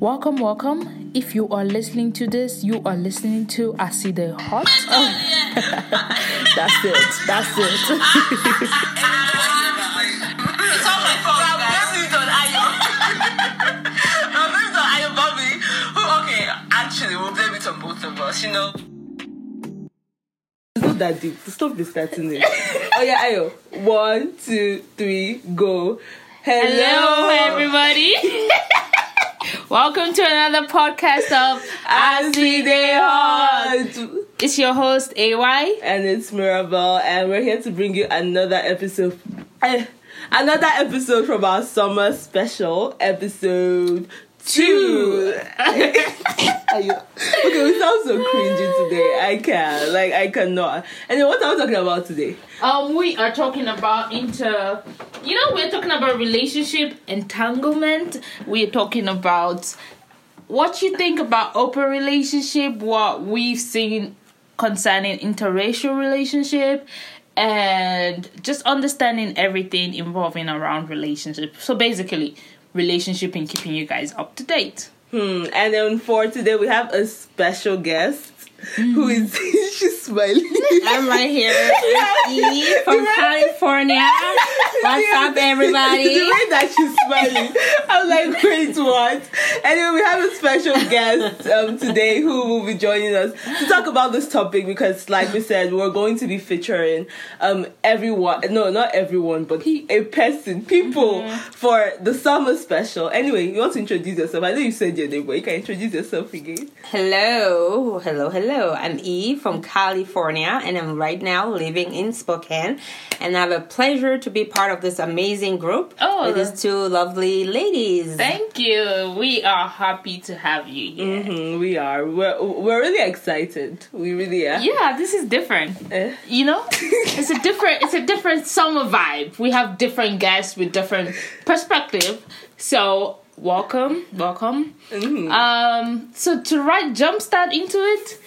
Welcome, welcome. If you are listening to this, you are listening to Aside Hot. That's it. That's it. It's all my fault, I'm guys. blaming on Ayo. I'm blaming on Ayo Bobby. Okay, actually, we'll blame it on both of us, you know. It's not that deep. Stop starting it. oh, yeah, Ayo. One, two, three, go. Hello, everybody. Welcome to another podcast of Aside Hot. It's your host AY. And it's Mirabelle, and we're here to bring you another episode. eh, Another episode from our summer special, episode two. Okay, we sound so cringy today. I can't. like, I cannot. And then what are we talking about today? Um, we are talking about inter. You know, we're talking about relationship entanglement. We're talking about what you think about open relationship, what we've seen concerning interracial relationship, and just understanding everything involving around relationship. So basically, relationship and keeping you guys up to date. Hmm. And then for today, we have a special guest who is she's smiling. I'm right here. I'm Eve from California. What's up, everybody? The way that she's smiling, I'm like, wait, what? Anyway, we have a special guest um, today who will be joining us to talk about this topic because, like we said, we're going to be featuring um, everyone. No, not everyone, but a person, people for the summer special. Anyway, you want to introduce yourself? I know you said your name, but you can introduce yourself again. Hello, hello, hello. I'm Eve from California, and I'm right now living in Spokane. And I have a pleasure to be part of this amazing group Oh, with these two lovely ladies. Thank you. We are happy to have you here. hmm we are. We're, we're really excited. We really are. Yeah, this is different. Eh. You know, it's a different it's a different summer vibe. We have different guests with different perspective. So welcome, welcome. Mhm. Um, so to right jumpstart into it.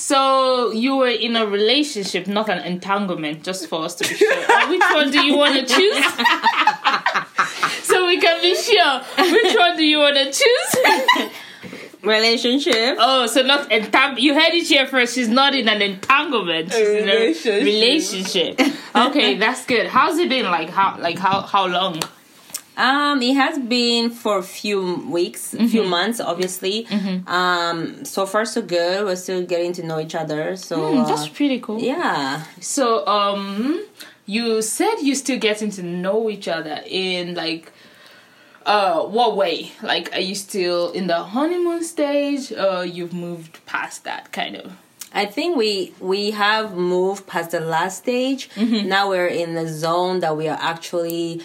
So you were in a relationship, not an entanglement, just for us to be sure. Which one do you want to choose? so we can be sure. Which one do you want to choose? Relationship. Oh, so not entang. You heard it here first. She's not in an entanglement. She's in a relationship. relationship. Okay, that's good. How's it been? Like how? Like how? How long? Um, it has been for a few weeks, a few months, obviously. Um, so far so good. We're still getting to know each other. So uh, that's pretty cool. yeah. So, um, you said you're still getting to know each other in like, uh, what way? Like, are you still in the honeymoon stage, or you've moved past that kind of? I think we we have moved past the last stage. Now we're in the zone that we are actually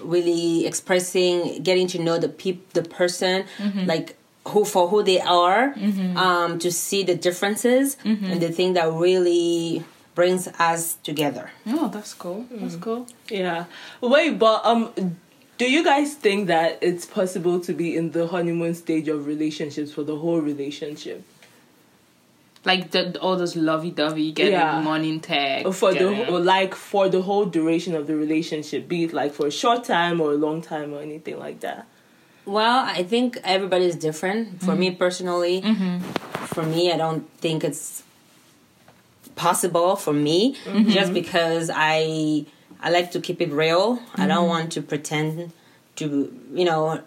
really expressing, getting to know the peop the person, like who for who they are, um, to see the differences and the thing that really brings us together. Oh, that's cool. That's cool. Yeah. Wait, but um do you guys think that it's possible to be in the honeymoon stage of relationships for the whole relationship? Like the all those lovey-dovey getting Yeah. morning text. Or for the getting- or like for the whole duration of the relationship, be it like for a short time or a long time or anything like that. Well, I think everybody is different. For me mm-hmm. personally, mm-hmm. for me, I don't think it's possible for me mm-hmm. just because I I like to keep it real. I don't want to pretend to you know.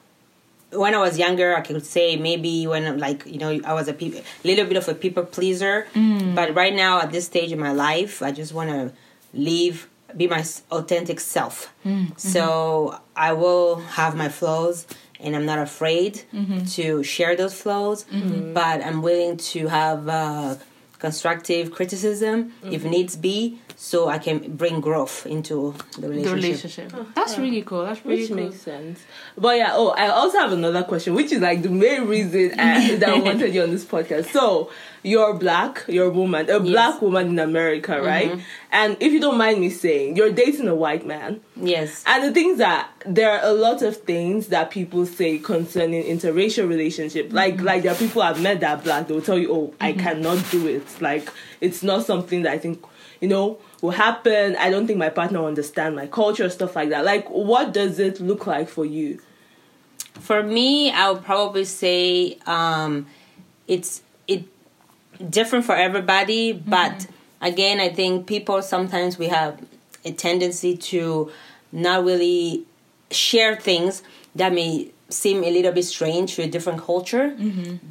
When I was younger, I could say maybe when like you know I was a peop- little bit of a people pleaser, mm. but right now at this stage in my life, I just want to live, be my authentic self. Mm, mm-hmm. So I will have my flaws, and I'm not afraid mm-hmm. to share those flaws. Mm-hmm. But I'm willing to have uh, constructive criticism if needs be, so I can bring growth into the the relationship. relationship. Uh-huh. That's really cool. That's really Which cool. makes sense. But yeah, oh, I also have another question, which is like the main reason I, that I wanted you on this podcast. So, you're black, you're a woman, a black woman in America, mm-hmm. right? And if you don't mind me saying, you're dating a white man. Yes. And the things that there are a lot of things that people say concerning interracial relationship. Mm-hmm. Like like there are people I've met that are black, they'll tell you, Oh, I mm-hmm. cannot do it. Like it's not something that I think, you know, will happen. I don't think my partner will understand my culture, stuff like that. Like what does it look like for you? For me, I would probably say um, it's it different for everybody, but again, I think people sometimes we have a tendency to not really share things that may seem a little bit strange to a different culture.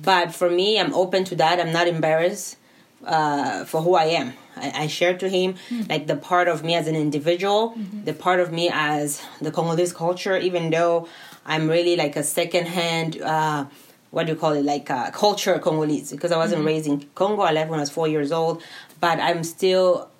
But for me, I'm open to that. I'm not embarrassed uh, for who I am. I, I share to him like the part of me as an individual, the part of me as the Congolese culture, even though I'm really like a second-hand. Uh, what do you call it? Like uh, culture Congolese, because I wasn't raised in Congo. I left when I was four years old, but I'm still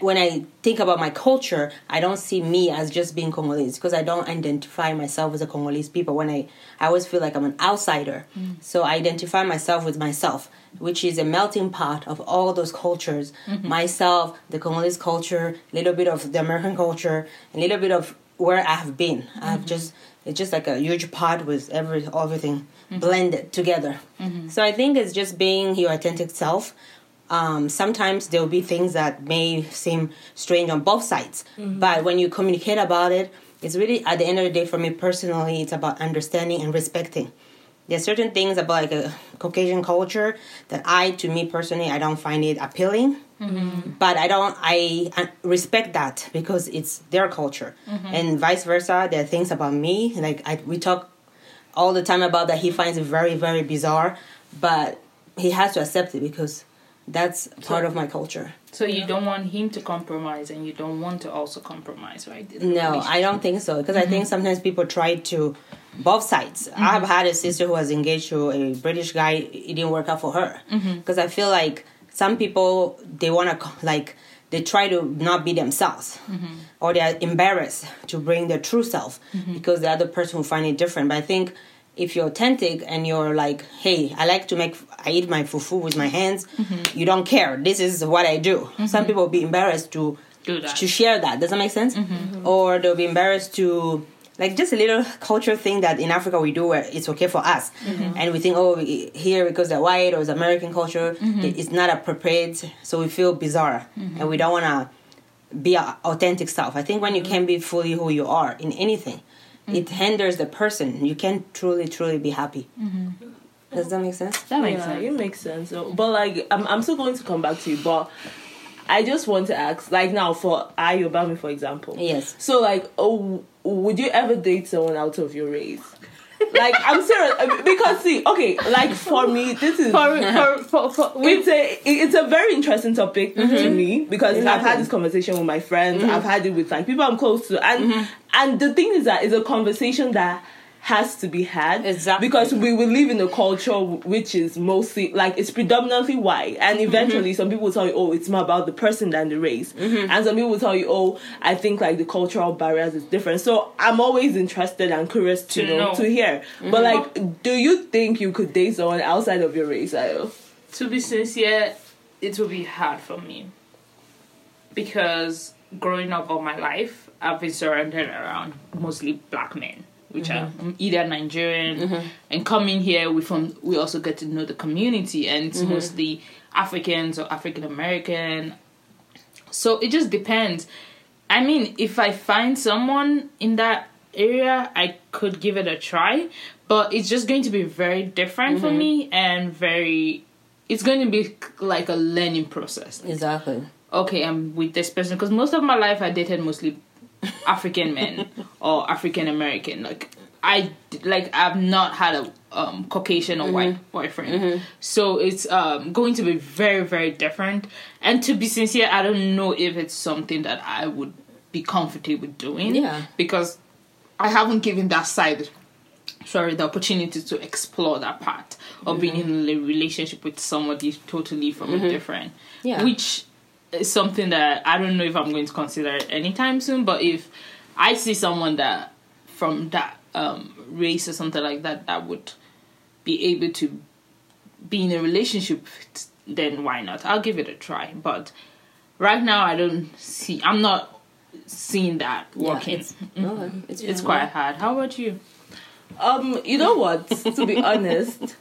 when I think about my culture, I don't see me as just being Congolese because I don't identify myself as a Congolese people. When I, I always feel like I'm an outsider. Mm. So I identify myself with myself, which is a melting pot of all those cultures. Mm-hmm. Myself, the Congolese culture, a little bit of the American culture, a little bit of where I have been. I've mm-hmm. just it's just like a huge pot with every everything mm-hmm. blended together. So I think it's just being your authentic self um, sometimes there will be things that may seem strange on both sides. But when you communicate about it it's really at the end of the day for me personally it's about understanding and respecting. There's certain things about like a caucasian culture that i to me personally i don't find it appealing. But i don't i uh, respect that because it's their culture. And vice versa there are things about me like I, we talk all the time about that he finds it very very bizarre but he has to accept it because that's part of my culture. So you don't want him to compromise, and you don't want to also compromise, right? no i don't think so because i think mm-hmm. sometimes people try to both sides. Mm-hmm. I've had a sister who was engaged to a british guy it didn't work out for her. Mm-hmm. Because i feel like some people they want to like they try to not be themselves. Or they're embarrassed to bring their true self because the other person will find it different. But i think if you're authentic and you're like hey i like to make i eat my fufu with my hands. Mm-hmm. You don't care. This is what i do. Some mm-hmm. people will be embarrassed to Do that. to share that. Does that make sense? Mm-hmm. Or they'll be embarrassed to like just a little culture thing that in africa we do where it's okay for us. And we think oh here because they're white or it's american culture. It- it's not appropriate. So we feel bizarre. And we don't want to be our authentic self. I think when you can be fully who you are in anything it hinders the person. You can't truly truly be happy does that make sense That makes yeah, sense. it makes sense. So, but like, I'm, I'm still going to come back to you, but I just want to ask, like, now for Ayobami, for example. yes So, like, oh, would you ever date someone out of your race? like, I'm serious because see, okay, like for me, this is For, for, for, for, we it's a it's a very interesting topic Mm-hmm. to me because I've had this conversation with my friends. I've had it with like people I'm close to, and Mm-hmm. and the thing is that it's a conversation that has to be had Exactly. because we will live in a culture which is mostly like it's predominantly white and Mm-hmm. eventually some people will tell you oh it's more about the person than the race Mm-hmm. and some people will tell you oh i think like the cultural barriers is different so i'm always interested and curious to, To know, know. to hear Mm-hmm. but like do you think you could date someone outside of your race Ayo? to be sincere, it will be hard for me because growing up all my life, I've been surrounded around mostly black men, which are mm-hmm. um, either Nigerian, mm-hmm. and coming here, we from we also get to know the community, and it's mm-hmm. mostly Africans or African American. So it just depends. I mean, if I find someone in that area, I could give it a try, but it's just going to be very different for me and very. It's going to be like a learning process. exactly Okay, I'm with this person because most of my life I dated mostly African men or African American. Like I like I've not had a um, Caucasian or white boyfriend, so it's um, going to be very very different. And to be sincere, I don't know if it's something that I would be comfortable with doing. Yeah. because I haven't given that side sorry the opportunity to explore that part of being in a relationship with somebody totally from a different Yeah. which is something that i don't know if i'm going to consider it anytime soon but if i see someone that from that um race or something like that that would be able to be in a relationship then why not? I'll give it a try. But right now i don't see i'm not seeing that working. It's, no, it's, it's quite hard. How about you? Um, you know what? to be honest,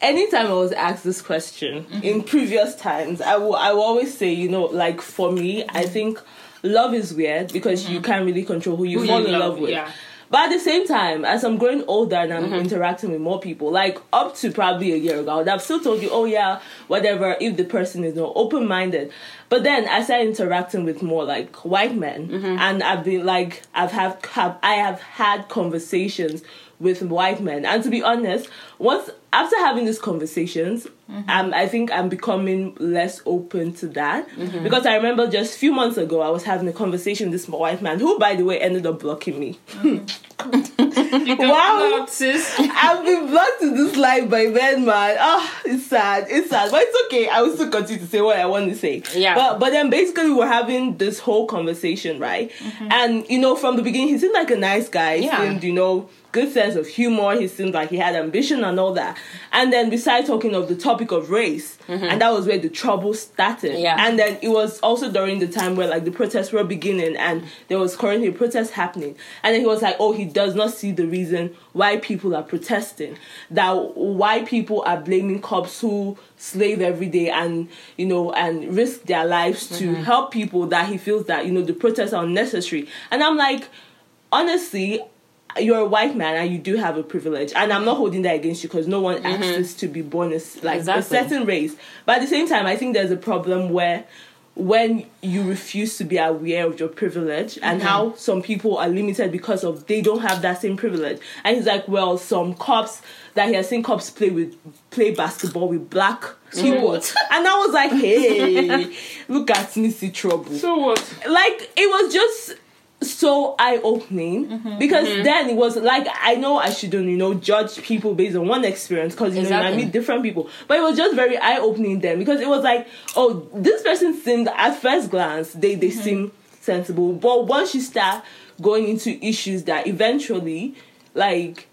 anytime I was asked this question in previous times, I will I will always say, you know, like for me, I think love is weird because you can't really control who you Who fall you in love, love with. yeah. But at the same time, as I'm growing older and Mm-hmm. I'm interacting with more people, like up to probably a year ago, I would have still told you, oh yeah, whatever, if the person is not open minded. But then I started interacting with more like white men, Mm-hmm. and I've been like, I've have, have I have had conversations with white men, and to be honest, once after having these conversations, mm-hmm. um, I think I'm becoming less open to that mm-hmm. because I remember just a few months ago I was having a conversation with this white man who, by the way, ended up blocking me. Mm-hmm. Got Wow. blocked, sis. I've been blocked in this life by men, man. Oh, it's sad. It's sad, but it's okay. I will still continue to say what I want to say. Yeah. But but then basically we're having this whole conversation, right? And you know, from the beginning, he seemed like a nice guy. He Yeah. seemed, you know, good sense of humor. He seemed like he had ambition and all that. And then started talking of the topic of race, mm-hmm. and that was where the trouble started. Yeah. And then it was also during the time where like the protests were beginning and there was currently a protest happening. And then he was like, oh, he does not see the reason why people are protesting. That why people are blaming cops who slave every day and you know and risk their lives to mm-hmm. help people that he feels that you know the protests are unnecessary. And I'm like, honestly, you're a white man and you do have a privilege. And i'm not holding that against you because no one mm-hmm. asked us to be born as like Exactly. a certain race. But at the same time i think there's a problem where when you refuse to be aware of your privilege and mm-hmm. how some people are limited because of they don't have that same privilege. And he's like well some cops that he has seen cops play with play basketball with black mm-hmm. people. What? and i was like hey look at me see trouble. So what? like it was just so eye opening Mm-hmm. because then it was like I know I shouldn't you know judge people based on one experience because you know Exactly. might meet different people but it was just very eye opening then because it was like oh this person seemed at first glance they they Mm-hmm. seem sensible but once you start going into issues that eventually like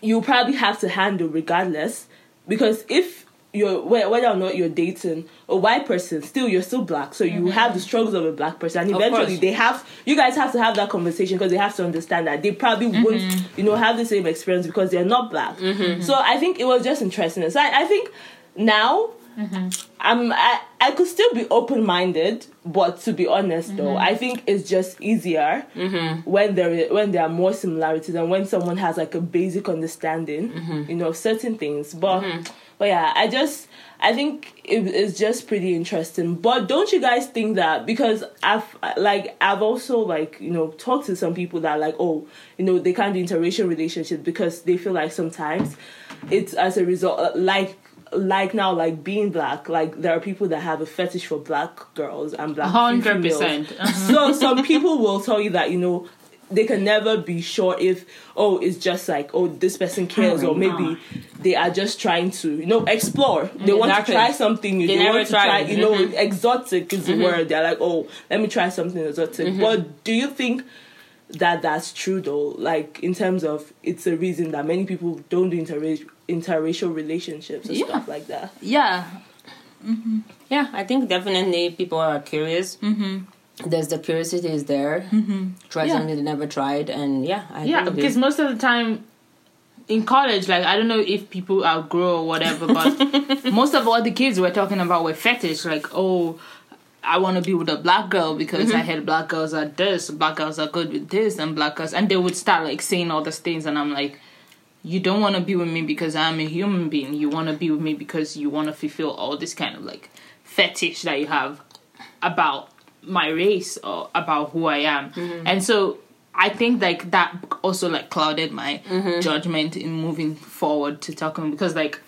you probably have to handle regardless because if you're whether or not you're dating a white person still you're still black. So you mm-hmm. have the struggles of a black person. And eventually they have you guys have to have that conversation because they have to understand that they probably mm-hmm. won't you know have the same experience because they're not black. Mm-hmm. So i think it was just interesting. So i, I think now I'm I, I could still be open minded, but to be honest though, I think it's just easier when there is, when there are more similarities and when someone has like a basic understanding, you know, of certain things. But but yeah, I just I think it, it's just pretty interesting. But don't you guys think that because I've like I've also like you know talked to some people that are like oh you know they can't do interracial relationships because they feel like sometimes it's as a result like like now like being black like there are people that have a fetish for black girls and black Hundred females. percent. Uh-huh. so some people will tell you that you know they can never be sure if oh it's just like oh this person cares or maybe they are just trying to you know explore. They mm, want to try something new. They they, want to try it. you know Mhm. exotic is the mm-hmm. word. They're like oh let me try something exotic. Mm-hmm. But do you think that that's true though? Like in terms of it's a reason that many people don't do interra- interracial relationships and Yeah. stuff like that. Yeah. Mm-hmm. Yeah, I think definitely people are curious. Mm-hmm. There's the curiosity is there. Mm-hmm. Try Yeah. something they never tried, and yeah, I Yeah, because most of the time in college, like I don't know if people outgrow or whatever, but most of what the kids we're talking about were fetish, like oh. I want to be with a black girl because I heard black girls are this, black girls are good with this, and black girls, and they would start like saying all these things, and I'm like, you don't want to be with me because I'm a human being. You want to be with me because you want to fulfill all this kind of like fetish that you have about my race or about who I am. Mm-hmm. And so I think like that also like clouded my mm-hmm. judgment in moving forward to talking because like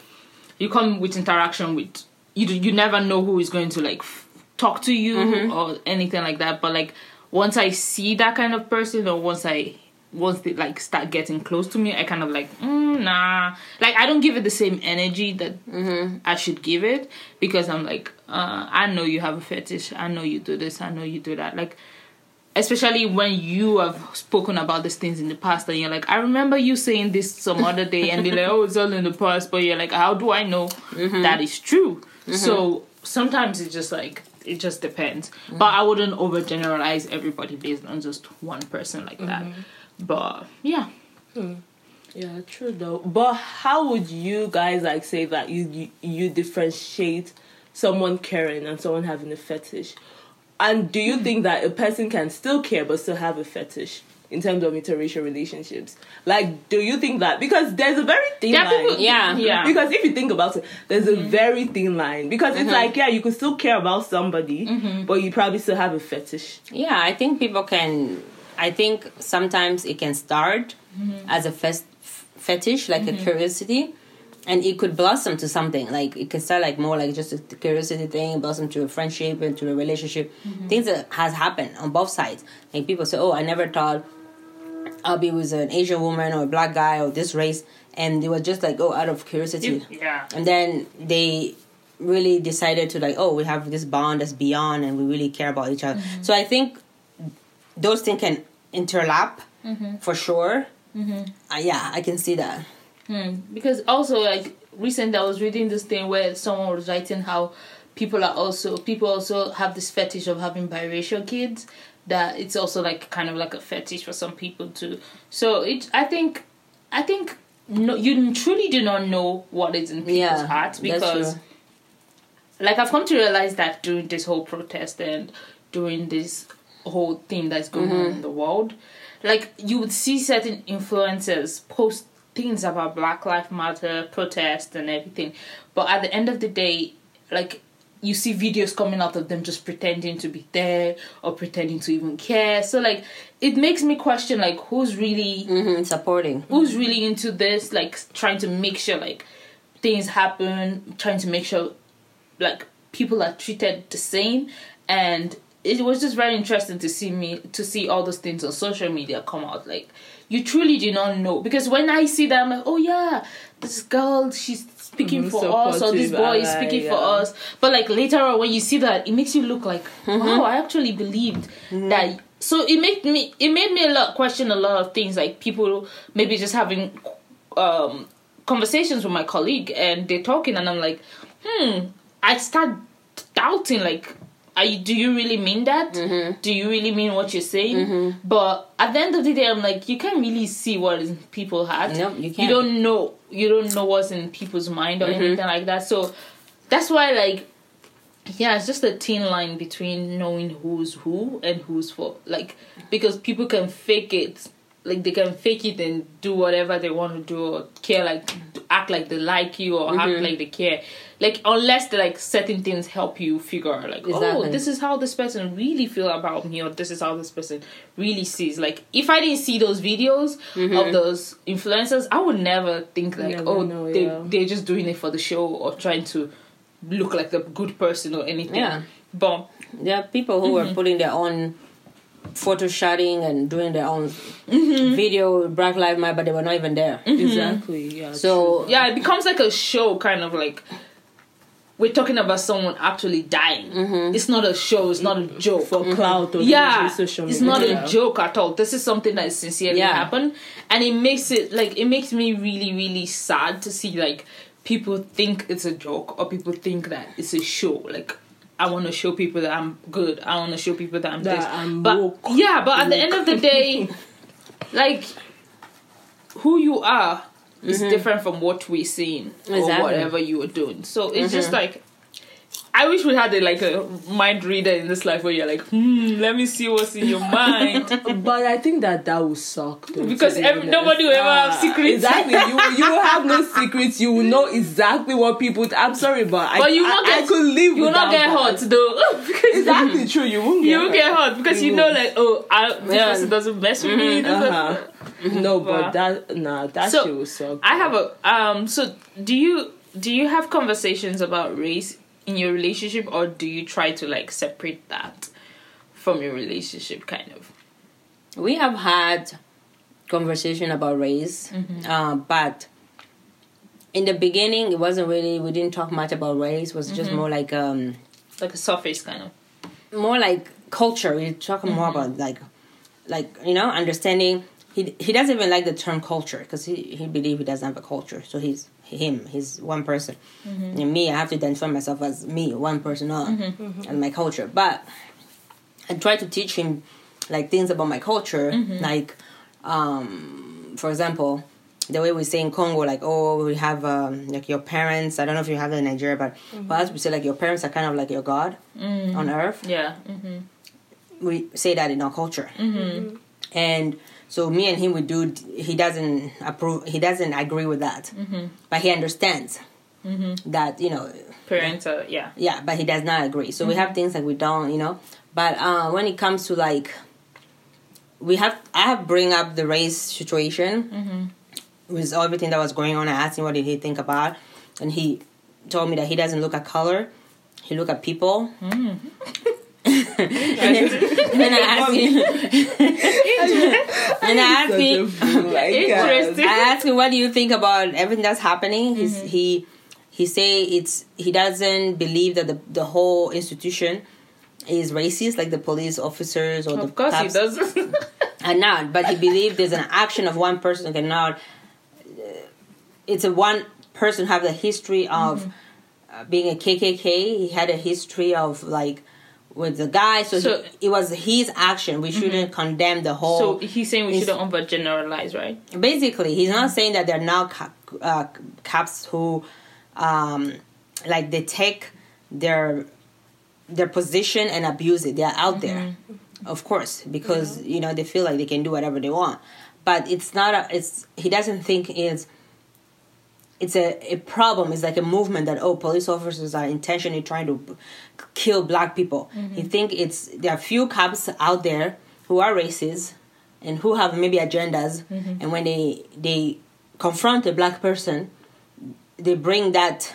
you come with interaction with you you never know who is going to like f- talk to you mm-hmm. or anything like that. But like once I see that kind of person or once I once they like start getting close to me I kind of like mm, nah. Like I don't give it the same energy that mm-hmm. I should give it because I'm like uh, I know you have a fetish. I know you do this. I know you do that. Like especially when you have spoken about these things in the past and you're like i remember you saying this some other day and they're like oh it's all in the past but you're like how do i know mm-hmm. that is true? Mm-hmm. So sometimes it's just like it just depends. But i wouldn't overgeneralize everybody based on just one person like that but yeah hmm. Yeah, true though. But how would you guys like say that you you, you differentiate someone caring and someone having a fetish? And do you hmm. think that a person can still care but still have a fetish? in terms of interracial relationships. Like, do you think that because there's a very thin There line. people, Yeah. yeah. Because if you think about it, there's a hmm. very thin line. Because it's mm-hmm. like, yeah, you could still care about somebody, mm-hmm. but you probably still have a fetish. Yeah, I think people can. I think sometimes it can start mm-hmm. as a fes- fetish, like a mm-hmm. curiosity, and it could blossom to something. Like it could start like more like just a curiosity thing, blossom to a friendship and to a relationship. Mm-hmm. Things that has happened on both sides. Like people say, "Oh, I never thought I'll be with an Asian woman or a black guy or this race," and it was just like, oh, out of curiosity yeah. and then they really decided to like oh we have this bond that's beyond and we really care about each other so i think those things can interlap for sure uh, yeah i can see that Hmm. Because also, like recently, I was reading this thing where someone was writing how people are also people also have this fetish of having biracial kids. That it's also like kind of like a fetish for some people too. So it, I think, I think no, you truly do not know what is in people's Yeah, hearts because, like, I've come to realize that during this whole protest and during this whole thing that's going on in the world, like you would see certain influencers post things about Black Lives Matter protest and everything, but at the end of the day, like you see videos coming out of them just pretending to be there or pretending to even care. So like it makes me question like who's really hmm supporting. who's really into this like trying to make sure like things happen trying to make sure like people are treated the same. And it was just very interesting to see me to see all those things on social media come out. Like you truly do not know. Because when i see them like oh yeah this girl she's speaking Mhm, for us or this boy is speaking for us. But like later on when you see that it makes you look like wow i actually believed that. So it made me it made me a lot question a lot of things like people maybe just having um conversations with my colleague and they're talking and i'm like hmm i start doubting like are you, do you really mean that? Mm-hmm. Do you really mean what you're saying? Mm-hmm. But at the end of the day i'm like you can't really see what is in people's hearts Nope, you can't. You don't know you don't know what's in people's mind or mm-hmm. anything like that. So that's why like yeah it's just a thin line between knowing who's who and who's for like because people can fake it like they can fake it and do whatever they want to do or care like act like they like you or act like they care like unless the like certain things help you figure out like oh this is how this person really feel about me or this is how this person really sees like if i didn't see those videos of those influencers i would never think like Never oh know, they, yeah. they're just doing it for the show or trying to look like a good person or anything Yeah. but there are people who Mm-hmm. are putting their own photoshotting and doing their own Mm-hmm. video black lives matter but they were not even there mm-hmm. Exactly. Yeah. so yeah it becomes like a show kind of like we're talking about someone actually dying mm-hmm. it's not a show it's not a mm-hmm. joke for clout or yeah social media. it's not Yeah. a joke at all this is something that sincerely Yeah. happened and it makes it like it makes me really really sad to see like people think it's a joke or people think that it's a show like I want to show people that I'm good. I want to show people that I'm That this. I'm but woke. yeah, but at the end of the day, like who you are is mm-hmm. different from what we're seeing or whatever you are doing. So it's just mm-hmm. like I wish we had a, like a mind reader in this life where you're like, hmm, let me see what's in your mind. But I think that that would suck. Though, Because nobody will ever have Ah, secrets. Exactly. You will- you will have no secrets. You will know exactly what people. I'm sorry, but I, But you I, won't I get- could live. you will not get that. hot though. Exactly true. You won't. Get You will get hurt. hot because you, You know, like, oh, I, this Yeah. person doesn't mess with me. this Uh-huh. No, but that nah, that So, shit will suck. I have a um. So do you do you have conversations about race in your relationship, or do you try to like separate that from your relationship, kind of? we have had conversation about race Mm-hmm. uh, but in the beginning it wasn't really we didn't talk much about race it was just Mm-hmm. more like um Like a surface kind of. more like culture we talk more Mm-hmm. about like like you know understanding he he doesn't even like the term culture because he he believe he doesn't have a culture so he's him he's one person Mm-hmm. and me i have to identify myself as me one person not Mm-hmm. and my culture but i try to teach him like things about my culture Mm-hmm. like um for example the way we say in Congo, like, oh, we have um, like your parents. I don't know if you have that in Nigeria, but Mm-hmm. for us, we say like your parents are kind of like your God on earth Yeah. Mm-hmm. we say that in our culture. And So me and him would do. He doesn't approve. He doesn't agree with that, mm-hmm. but he understands mm-hmm. that you know parental. yeah. yeah but he does not agree. So we mm-hmm. have things that we don't you know. But uh, when it comes to like we have i have bring up the race situation with everything that was going on. I asked him what did he think about? And he told me that he doesn't look at color. He look at people mm. and, then, and then i asked him and i asked him Interesting. I asked him, "What do you think about everything that's happening?" He's, he he say it's he doesn't believe that the the whole institution is racist, like the police officers or the Of course he cops doesn't. are not. But he believes there's an action of one person cannot. uh, It's a one person have the history of Mm-hmm. uh, being a KKK. He had a history of like with the guy, so, So- Mm-hmm. he, it was his action. We shouldn't condemn the whole so he's saying we It's- shouldn't overgeneralize, right? basically he's not saying that they're now cap, uh, caps who um like they take their their position and abuse it they're out there of course because you know they feel like they can do whatever they want but it's not a it's he doesn't think it's it's a, a problem. It's like a movement that oh police officers are intentionally trying to kill black people. Mm-hmm. He think it's there are few cops out there who are racist and who have maybe agendas. Mm-hmm. And when they they confront a black person they bring that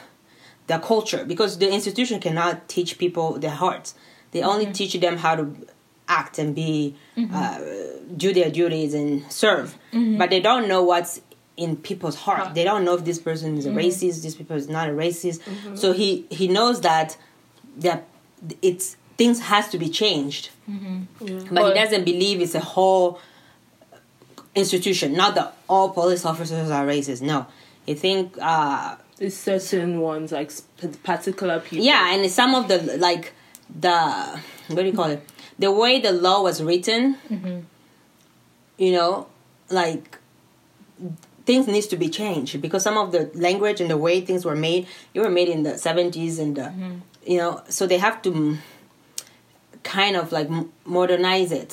their culture. Because the institution cannot teach people their hearts. They only mm-hmm. teach them how to act and be uh, do their duties and serve. But they don't know what's in people's heart. They don't know if this person is a mm-hmm. racist this person is not a racist. Mm-hmm. So he he knows that that it's things has to be changed. Mm-hmm. But he doesn't believe it's a whole institution not that all police officers are racist. No. He think uh It's certain ones, like particular people. yeah and some of the like the what do you call it? The way the law was written you know like things needs to be changed because some of the language and the way things were made they were made in the 70s and the, you know so they have to mm, kind of like m- modernize it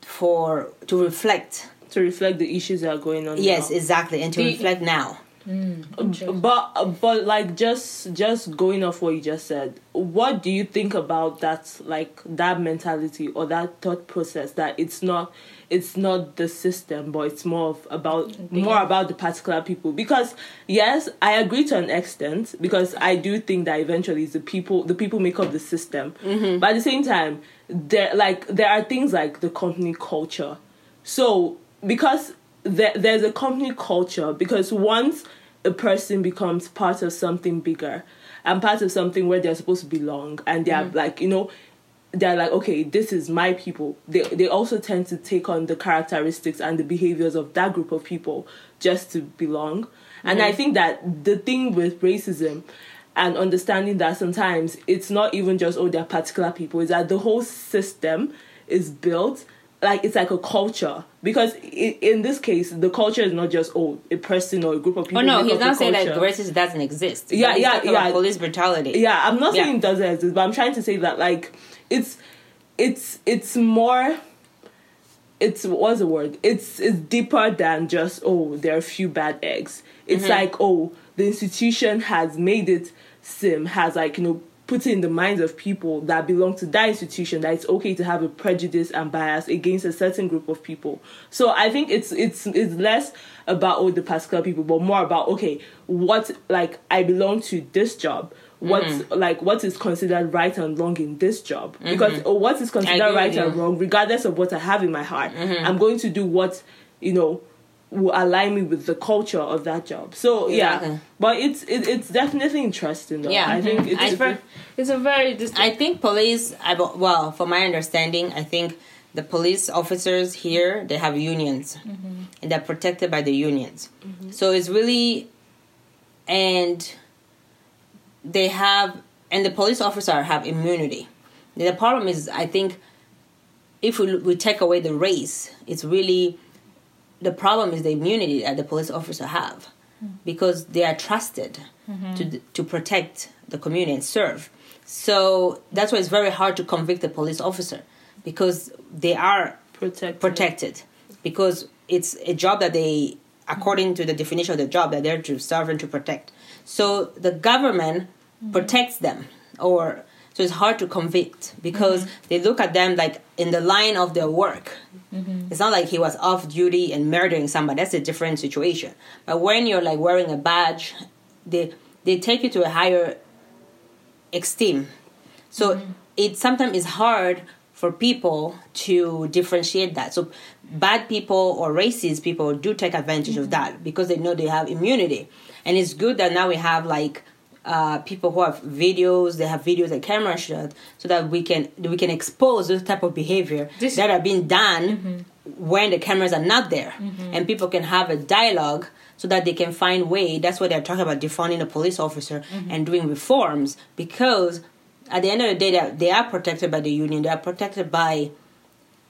for to reflect to reflect the issues that are going on. yes now. exactly and to The- reflect now but but like just just going off what you just said what do you think about that like that mentality or that thought process that it's not it's not the system but it's more of about more about the particular people. Because yes i agree to an extent because i do think that eventually the people the people make up the system. Mm-hmm. But at the same time there like there are things like the company culture. So because there, there's a company culture because once a person becomes part of something bigger and part of something where they're supposed to belong and they're mm-hmm. like you know they're like okay this is my people. They they also tend to take on the characteristics and the behaviors of that group of people just to belong. And i mm-hmm. think that the thing with racism and understanding that sometimes it's not even just oh they're particular people is that the whole system is built like it's like a culture. Because i in this case the culture is not just oh a person or a group of oh, people. oh no he's not saying that racism doesn't exist. Yeah, yeah, yeah. police brutality. Yeah i'm not Yeah. saying it doesn't exist but i'm trying to say that like it's it's it's more it's what's the word? It's it's deeper than just oh there are a few bad eggs. It's mm-hmm. like oh the institution has made it sim has like you know put it in the minds of people that belong to that institution that it's okay to have a prejudice and bias against a certain group of people. So i think it's it's it's less about oh the particular people but more about okay what like i belong to this job what's mm-hmm. like what is considered right and wrong in this job. Mm-hmm. Because oh, what is considered right and wrong regardless of what i have in my heart mm-hmm. i'm going to do what you know will align me with the culture of that job. So yeah. Exactly. but it's it, it's definitely interesting though. Yeah. i think it's, I- it's Ver- It's a very dis- I think police. I well, from my understanding, I think the police officers here they have unions, and they're protected by the unions. So it's really, and they have, and the police officer have immunity. The problem is, I think, if we we take away the race, it's really the problem is the immunity that the police officer have mm-hmm. because they are trusted mm-hmm. to to protect the community and serve. So that's why it's very hard to convict a police officer because they are protect protected. because it's a job that they, according to the definition of the job, that they're to serve and to protect. So the government mm-hmm. protects them, or so it's hard to convict because mm-hmm. they look at them like in the line of their work. Mm-hmm. It's not like he was off duty and murdering somebody. That's a different situation. But when you're like wearing a badge, they they take you to a higher esteem. So it sometimes is hard for people to differentiate that. So bad people or racist people do take advantage of mm-hmm. that because they know they have immunity. And it's good that now we have like uh, people who have videos, they have videos and camera shot, so that we can we can expose those type of behavior This- that are being done mm-hmm. when the cameras are not there, mm-hmm. and people can have a dialogue so that they can find way. That's what they're talking about defunding the police officer and doing reforms because at the end of the day, they are, they are protected by the union. They are protected by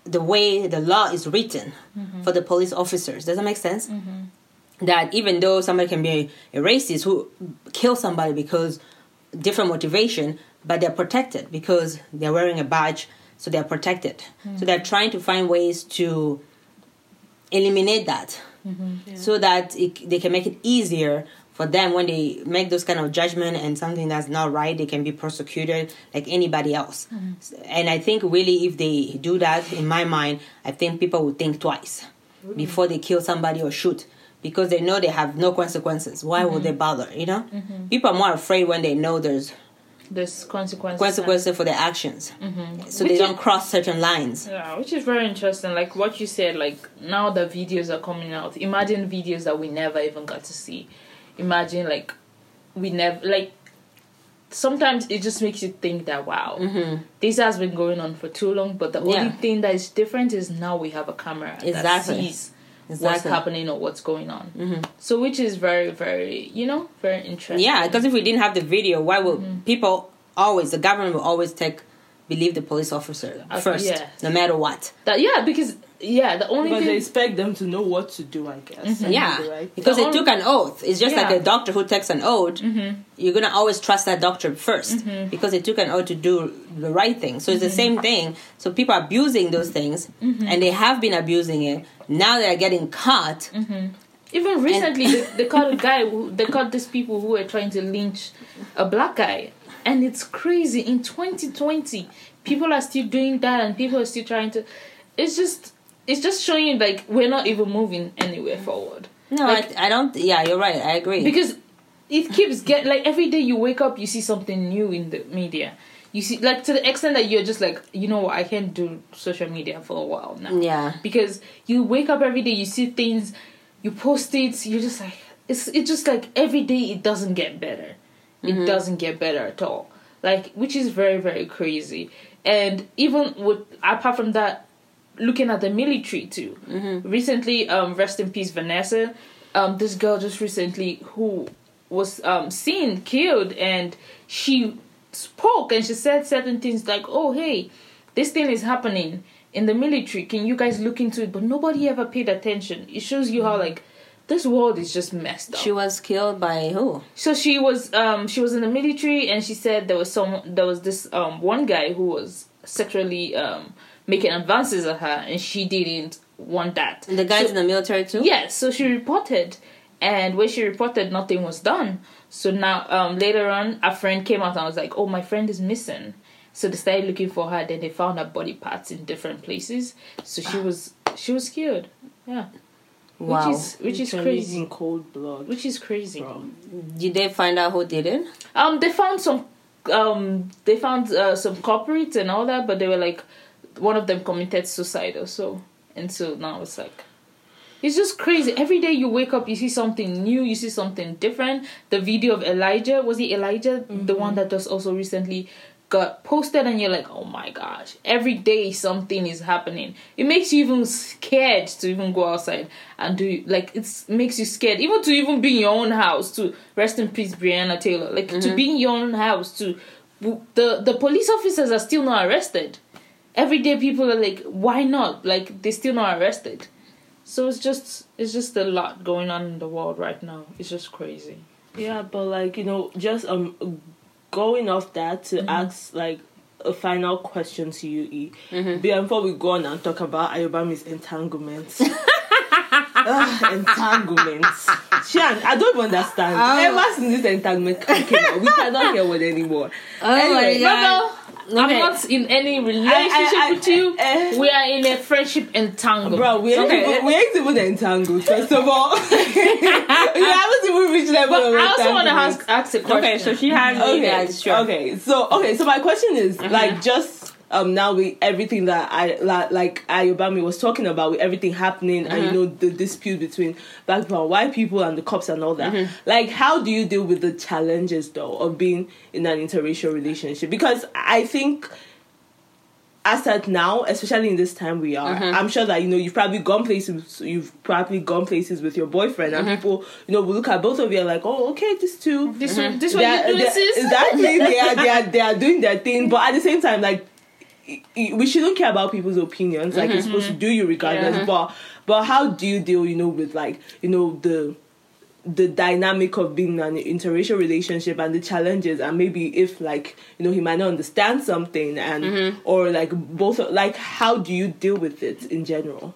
the way the law is written mm-hmm. for the police officers. Does that make sense? Mm-hmm. That even though somebody can be a racist who kill somebody because different motivation, but they're protected because they're wearing a badge, so they're protected. Mm-hmm. So they're trying to find ways to eliminate that, so that it, they can make it easier for them when they make those kind of judgment and something that's not right, they can be prosecuted like anybody else. Mm-hmm. And I think really, if they do that, in my mind, I think people would think twice before they kill somebody or shoot because they know they have no consequences. Why would mm-hmm. they bother? You know, mm-hmm. people are more afraid when they know there's There's consequences. consequences for their actions, so Which they don't cross certain lines. Yeah, which is very interesting. Like what you said, like now the videos are coming out. Imagine videos that we never even got to see. Imagine like we never like. Sometimes it just makes you think that wow, this has been going on for too long. But the only Yeah. thing that is different is now we have a camera that Exactly. sees what's happening or what's going on. So which is very very you know very interesting. Yeah, because if we didn't have the video, why would Mm-hmm. people always the government will always take believe the police officer first, yes. no matter what. that yeah because yeah the only But they expect them to know what to do, I guess. Mm-hmm. Yeah, Right? because The they only- took an oath. It's just like a doctor who takes an oath. Mm-hmm. You're gonna always trust that doctor 1st mm-hmm. because they took an oath to do the right thing. So it's the same thing. So people are abusing those things, and they have been abusing it. Now they're getting caught. Even recently, they, they caught a guy. Who, they caught these people who were trying to lynch a black guy, and it's crazy. In 2020, people are still doing that, and people are still trying to. It's just, it's just showing you like we're not even moving anywhere forward. No, Like- I, I don't. Yeah, you're right. I agree. because it keeps get like every day you wake up, you see something new in the media. You see, like to the extent that you're just like, you know what, I can't do social media for a while now. yeah, because you wake up every day you see things you post it you're just like it's it's just like every day it doesn't get better it mm-hmm. doesn't get better at all like which is very very crazy and even with apart from that looking at the military too. Recently um rest in peace vanessa. Um this girl just recently who was um seen killed and she spoke and she said certain things like oh hey this thing is happening in the military. Can you guys look into it? But nobody ever paid attention. It shows you how like this world is just messed up. She was killed by who? so she was um she was in the military and she said there was some there was this um one guy who was sexually um making advances at her and she didn't want that And The guys So- in the military too. Yes, so she reported, and when she reported, nothing was done. So now, um, later on, a friend came out and was like, "Oh, my friend is missing." So they started looking for her. Then they found her body parts in different places. So she was she was killed. Yeah, Wow. which is which is crazy. In cold blood. Which is crazy. Bro. Did they find out who did it? Um, they found some. Um, they found uh, some culprits and all that, but they were like, one of them committed suicide or so, and so now it's like, it's just crazy. Every day you wake up, you see something new, you see something different. The video of Elijah was it Elijah, the one mm-hmm. that just also recently got posted, and you're like, oh my gosh! Every day something is happening. It makes you even scared to even go outside and do like it makes you scared even to even be in your own house. To rest in peace, Breonna Taylor. Like to mm-hmm. be in your own house. To the the police officers are still not arrested. Every day people are like, why not? Like they're still not arrested. So it's just it's just a lot going on in the world right now. It's just crazy. Yeah, but like you know, just um, going off that to Mm-hmm. ask like a final question to you, E. Mm-hmm. Before we go on and talk about Ayobami's entanglements. Ugh, entanglements. Shan, I don't even understand. Oh. Ever since this entanglement came out, we cannot hear word anymore. Oh Anyway, my God. Rebel, I'm Okay. not in any relationship I- I- with you. eh. we are in a friendship entanglement. Bro, we ain't, Okay. even, we ain't even entangled, first of all. you haven't even reached level But of I also want to entanglement. ask, ask a question. Okay, so she has me okay, sure. okay. So okay, so my question is like just um now with everything that I like Ayobami was talking about with everything happening and you mm-hmm. know the dispute between black people and white people and the cops and all that. Mm-hmm. Like how do you deal with the challenges though of being in an interracial relationship? Because I think as at now, especially in this time we are, mm-hmm. I'm sure that you know you've probably gone places. You've probably gone places with your boyfriend, and people you know will look at both of you and like, oh, okay, this too. This one, this one are- you doing, they- sis? Exactly, they are they are they are doing their thing, but at the same time, like we shouldn't care about people's opinions. Like it's supposed to do you regardless. But but how do you deal, you know, with like you know the the dynamic of being in an interracial relationship and the challenges and maybe if like you know he might not understand something and or like both like how do you deal with it in general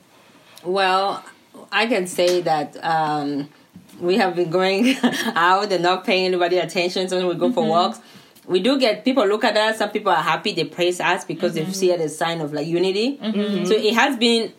Well, I can say that um, we have been going out and not paying anybody attention. So we go for walks, we do get people look at us. Some people are happy; they praise us because they mm-hmm. see it as a sign of like unity. Mm-hmm. So it has been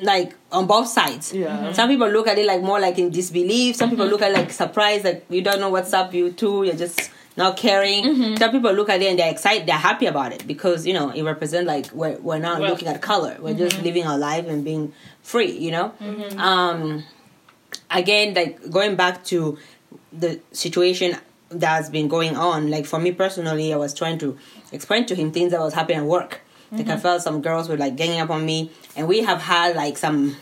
like on both sides. Yeah. Mm-hmm. Some people look at it like more like in disbelief. Some people look at it like surprise, like you don't know what's up. You too, you're just not caring. Some people look at it and they're excited, they're happy about it because you know it represents like we're we're not Well- looking at color. We're just living our life and being free. You know. Um, again, like going back to the situation that's been going on. Like for me personally, I was trying to explain to him things that was happening at work. Like I mm-hmm. felt some girls were like ganging up on me, and we have had like some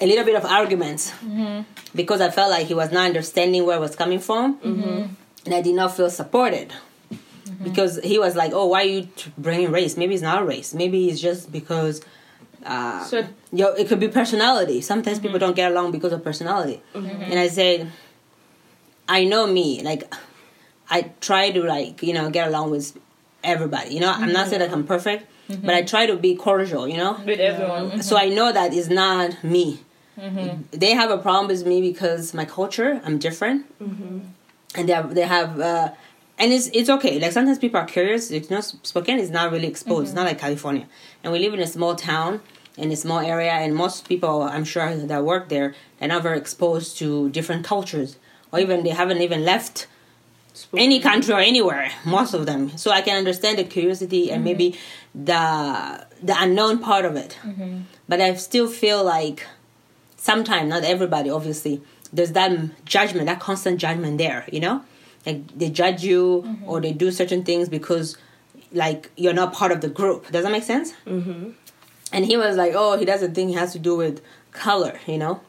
a little bit of arguments mm-hmm. because I felt like he was not understanding where I was coming from, mm-hmm. and I did not feel supported. Because he was like, "Oh, why are you bringing race? Maybe it's not race. Maybe it's just because uh, So yo, it could be personality. Sometimes people don't get along because of personality. And I said, I know me. Like, I try to like you know get along with everybody. You know, I'm not saying that I'm perfect, mm-hmm. but I try to be cordial. You know, with everyone. Mm-hmm. so I know that it's not me. Mm-hmm. They have a problem with me because my culture, I'm different, and they have they have. Uh, and it's it's okay. Like sometimes people are curious. You know, Spokane is not really exposed. It's not like California, and we live in a small town in a small area, and most people, I'm sure, that work there, they're not very exposed to different cultures, or even they haven't even left any country or anywhere. Most of them, so I can understand the curiosity and mm-hmm. maybe the the unknown part of it. Mm-hmm. But I still feel like sometimes, not everybody, obviously, there's that judgment, that constant judgment there. You know, like they judge you mm-hmm. or they do certain things because like you're not part of the group. Does that make sense? Mm-hmm. And he was like, "Oh, he doesn't think it has to do with color." You know.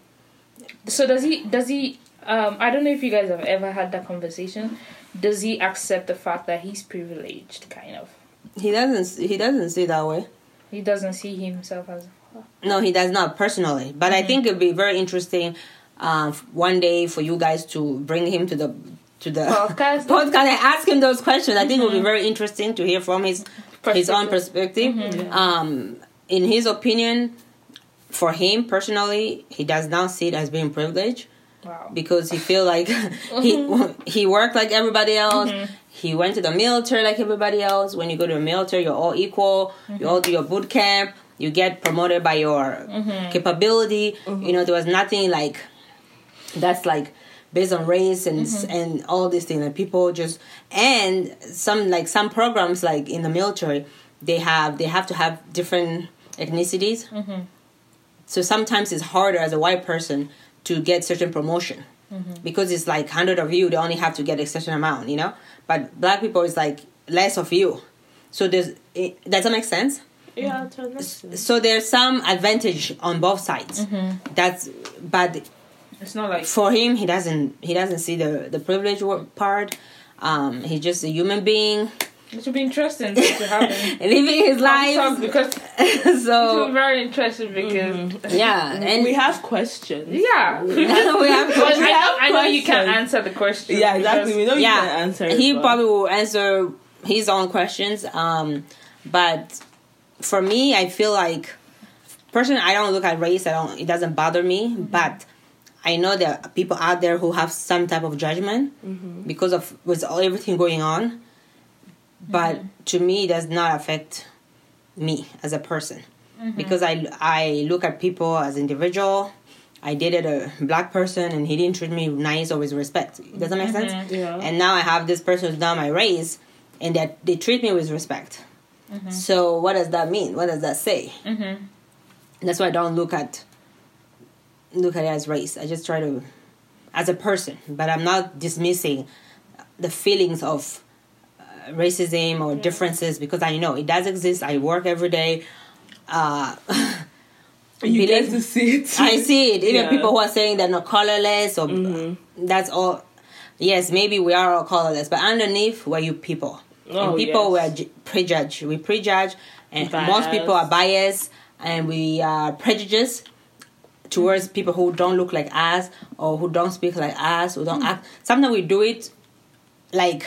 So does he? Does he? Um, I don't know if you guys have ever had that conversation. Does he accept the fact that he's privileged? Kind of. He doesn't. He doesn't see that way. He doesn't see himself as. No, he does not personally. But I think it'd be very interesting um, one day for you guys to bring him to the to the Podcast? podcast and ask him those questions. I think it would be very interesting to hear from his his own perspective. Um, in his opinion, for him personally, he does not see it as being privileged Wow. because he feel like he he worked like everybody else. Mm-hmm. He went to the military like everybody else. When you go to the military, you're all equal. You all mm-hmm. do your boot camp. You get promoted by your mm-hmm. capability. You know, there was nothing like that's like based on race and and all these things. Like people just and some like some programs like in the military, they have they have to have different ethnicities. So sometimes it's harder as a white person to get certain promotion mm-hmm. because it's like hundred of you, they only have to get a certain amount, you know. But black people is like less of you. So there's it, does that make sense? yeah to an extent. So there's some advantage on both sides. Mm-hmm. That's but It's not like. for him he doesn't he doesn't see the the privilege part. Um, he's just a human being It should be interesting to happen. living his Talk life. because it be so very interesting because mm-hmm. yeah, and we have questions yeah. we have But I know, I know you can questions. answer the question. yeah exactly we know you yeah, can answer he but- probably will answer his own questions. Um, But for me, I feel like personally, I don't look at race. I don't. It doesn't bother me. Mm-hmm. But I know there are people out there who have some type of judgment mm-hmm. because of with all, everything going on. But to me, it does not affect me as a person mm-hmm. because I I look at people as individual. I dated a black person and he didn't treat me nice or with respect. Does that make mm-hmm. sense? Yeah. And now I have this person who's not my race, and that they treat me with respect. Mm-hmm. So what does that mean? What does that say? That's why I don't look at look at it as race. I just try to as a person, but I'm not dismissing the feelings of racism or differences because I know it does exist. I work every day. Uh, You get believe- to see it. I see it. Even Yeah. Mm-hmm. people who are saying they're not colorless or that's all. Yes, maybe we are all colorless, but underneath we're you people. Oh, and people yes. were ju- prejudge. We prejudge, and most people are biased, and we are prejudiced towards people who don't look like us or who don't speak like us, who don't Hmm. act. Sometimes we do it like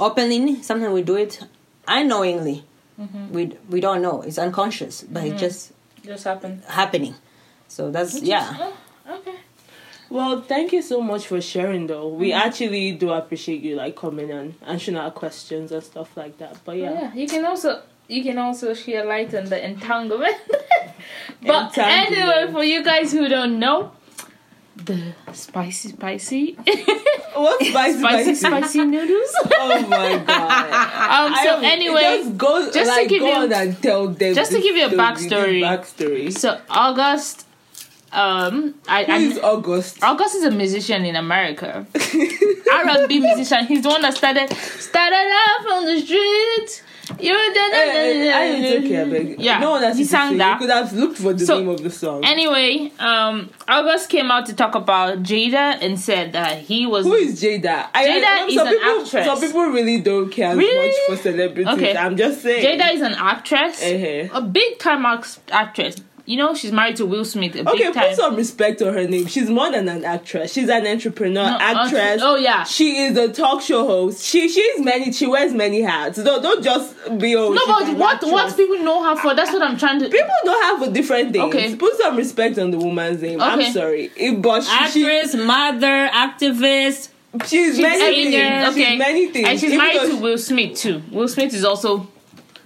openly. Sometimes we do it unknowingly. Mm-hmm. We we don't know. It's unconscious, but it just Just happened. happening. So that's yeah. Oh, okay. Well, thank you so much for sharing, though. We Mm-hmm. actually do appreciate you like coming and answering our questions and stuff like that. But yeah, Yeah, you can also you can also share light on the entanglement. but Entanglement. anyway, for you guys who don't know, the spicy spicy what's spicy, spicy spicy noodles. Oh my god. Um. So I- anyway, just go just to like give go you- and tell them. just to give you a story, backstory. Backstory. so August, um, I, Who I is August? August is a musician in America. R&B musician. He's the one that started started off on the street. Hey, I ain't okay, I beg. Yeah, no one has he sang that. You could have looked for the So, name of the song. Anyway, um, August came out to talk about Jada and said that he was. Who is Jada? I, Jada I, is some an people, actress. Some people really don't care as Really? much for celebrities. Okay. I'm just saying. Jada is an actress, Uh-huh. a big time act- actress. You know, she's married to Will Smith. A Okay, big time. put some respect on her name. She's more than an actress. She's an entrepreneur, No, uh, actress. oh yeah. She is a talk show host. She she's many. She wears many hats. Don't don't just be oh. No, but what actress. what people know her for? That's what I'm trying to. people don't have for different things. Okay. Put some respect on the woman's name. Okay. I'm sorry, It- but she, Actress, mother, activist. she she's many things. okay. She's many things. And she's Even married though to Will Smith too. Will Smith is also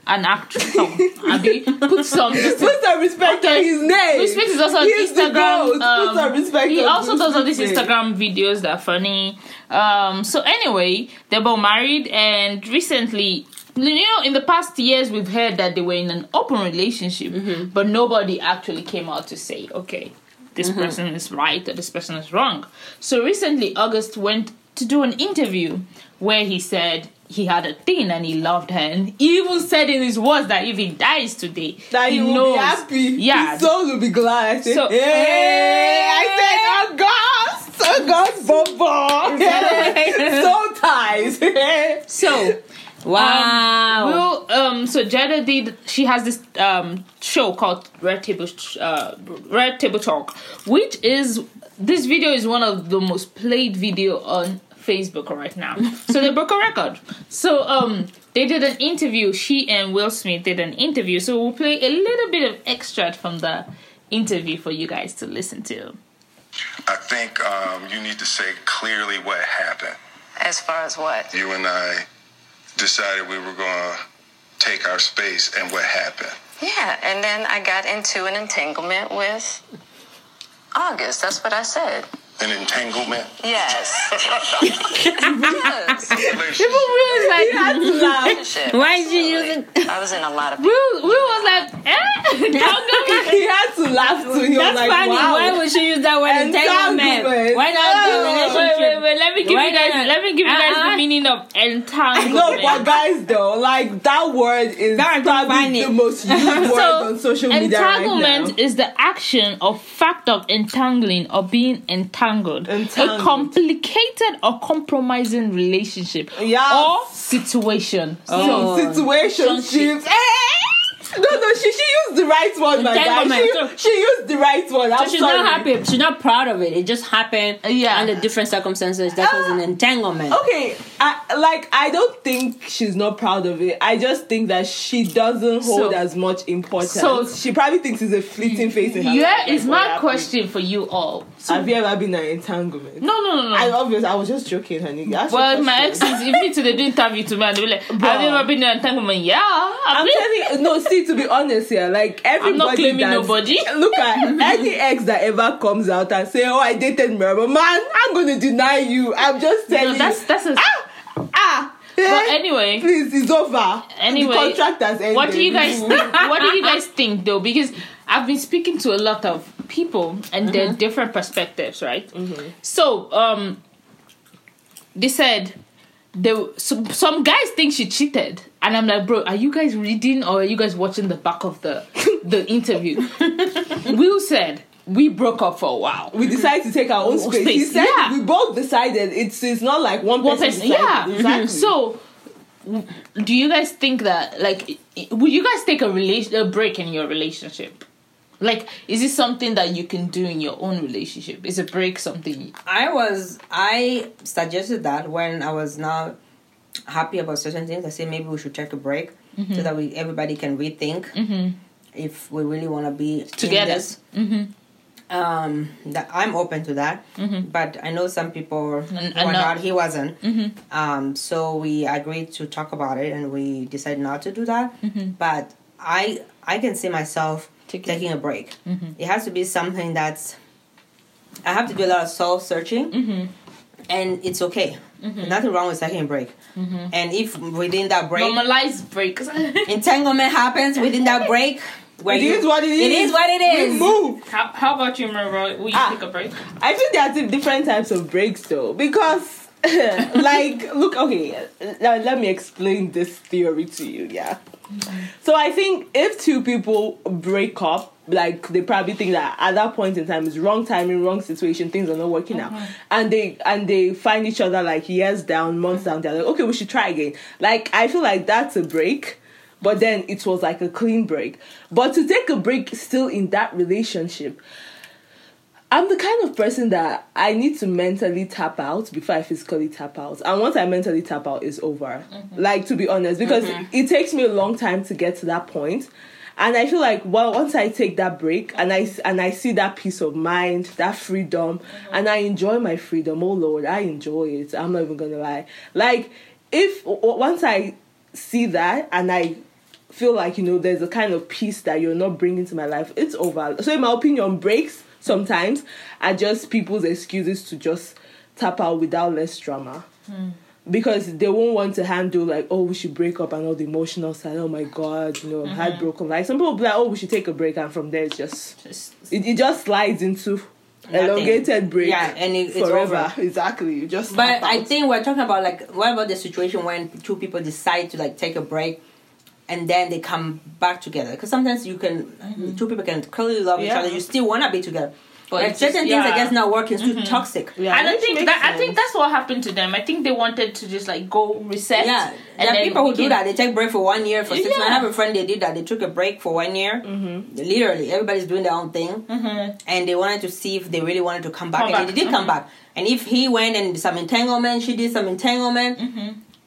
an actor. Abi, put some. just- Put some respect Okay. on his name. Smith is also on He's Instagram. ghost. Put some um, respect he also does all these Instagram videos that are funny. Um, so anyway, they're both married, and recently, you know, in the past years, we've heard that they were in an open relationship, Mm-hmm. but nobody actually came out to say, okay, this person is right or this person is wrong. So recently, August went to do an interview where he said he had a thing and he loved her, and he even said in his words that if he dies today, that he, will knows. be happy. Yeah, His soul will be glad. I said, So- hey, I said, August, August, Bobo. Soul ties. so. Wow. Well, um, so Jada did. She has this um show called Red Table uh, Red Table Talk, which is this video is one of the most played video on Facebook right now. so they broke a record. So um, they did an interview. She and Will Smith did an interview. So we'll play a little bit of extract from the interview for you guys to listen to. I think um, you need to say clearly what happened. As far as what? You and I decided we were going to take our space, and what happened? Yeah, and then I got into an entanglement with August. That's what I said. An entanglement? Yes. yes. Relationship. Will was like, Laugh. Relationship, Why did you absolutely. use it? I was in a lot of Will, Will was like, eh? How come he had to laugh too. He That's was like, funny. wow. Why would she use that word Entanglement. entanglement? Why not do Oh. relationship? Wait, wait, wait. Let me give Why you guys. not? Let me give you guys Uh-uh. the meaning of entanglement. No, but guys, though, like that word is That probably funny. the most used word So, on social media right entanglement now. is the action or fact of entangling or being entangled. Entangled. A complicated or compromising relationship Yes. or situation. Oh. Situationships. No, no, she she used the right one, my guy. She, she used the right one. I'm So she's sorry. not happy. She's not proud of it. It just happened Yeah. under different circumstances. That was an ah! entanglement. Okay, I, like I don't think she's not proud of it. I just think that she doesn't hold So- as much importance. so- she probably thinks it's a fleeting phase in her Here life, like, what my happened. question for you all. So, Have you ever been in an entanglement? no, no, no, no. I obviously I was just joking, honey. Your well, my exes, if me to they do interview to me and they be like, have you ever been in an entanglement? Yeah. I've I'm been. telling you, no, see, to be honest here, like everybody claiming that- nobody. Look at any ex that ever comes out and say, "Oh, I dated Merva," man, I'm gonna deny you. I'm just telling No, that's that's a. Ah, ah. But eh, anyway, please, it's over. Anyway, the contract has ended. what do you guys think? What do you guys think though? Because I've been speaking to a lot of people and their different perspectives, right? So, um, they said they some, some guys think she cheated, and I'm like, bro, are you guys reading or are you guys watching the back of the the interview? Will said we broke up for a while. we decided to take our own space. He said yeah. we both decided it's it's not like one, One person. person, yeah. Mm-hmm. exactly. So, do you guys think that like i- would you guys take a relation a break in your relationship? Like, is this something that you can do in your own relationship? Is a break something? I was I suggested that when I was not happy about certain things. I say maybe we should take a break Mm-hmm. so that we everybody can rethink if we really want to be in Together. this. Um, that I'm open to that, but I know some people Mm-hmm. were not. He wasn't. Um, so we agreed to talk about it, and we decided not to do that. But I I can see myself taking a break. It has to be something that's. I have to do a lot of soul searching, and it's okay. Mm-hmm. Nothing wrong with taking a break. Mm-hmm. And if within that break, Normalize breaks. entanglement happens within that break, where It you, is what it is. It is what it is. We move. how, how about you, Marva? Will you Ah. take a break? I think there are different types of breaks though, because like look, okay, let, let me explain this theory to you. Yeah. Mm-hmm. So I think if two people break up, like they probably think that at that point in time is wrong timing, wrong situation, things are not working out, uh-huh. and they and they find each other like years down, months down. They're like, okay, we should try again. Like I feel like that's a break. But then it was like a clean break. But to take a break still in that relationship, I'm the kind of person that I need to mentally tap out before I physically tap out. And once I mentally tap out, it's over. Mm-hmm. Like, to be honest, because mm-hmm. it takes me a long time to get to that point. And I feel like well, once I take that break and I and I see that peace of mind, that freedom, mm-hmm. and I enjoy my freedom. Oh Lord, I enjoy it. I'm not even gonna lie. Like if once I see that and I feel like you know there's a kind of peace that you're not bringing to my life, it's over. So in my opinion, breaks sometimes are just people's excuses to just tap out without less drama. Hmm. Because they won't want to handle like, oh, we should break up and all the emotional side. Oh my god, you know, I'm heartbroken. Like some people be like, oh, we should take a break, and from there it's just Just- it, it just slides into elongated break. Yeah, and it- it's forever. over. Exactly. You just. But I think we're talking about like what about the situation when two people decide to like take a break and then they come back together? Because sometimes you can mm-hmm. two people can clearly love each other, you still wanna be together. But But it's certain just- things I yeah. guess not working, it's too toxic. Yeah, I don't think makes that. I think that's what happened to them. I think they wanted to just like go reset. Yeah, and there are people who we do that. They take break for one year, for six months. I have a friend. They did that. They took a break for one year. Mm-hmm. Literally, everybody's doing their own thing, mm-hmm. and they wanted to see if they really wanted to come back, Come and back, they did come mhm. back. And if he went and did some entanglement, she did some entanglement.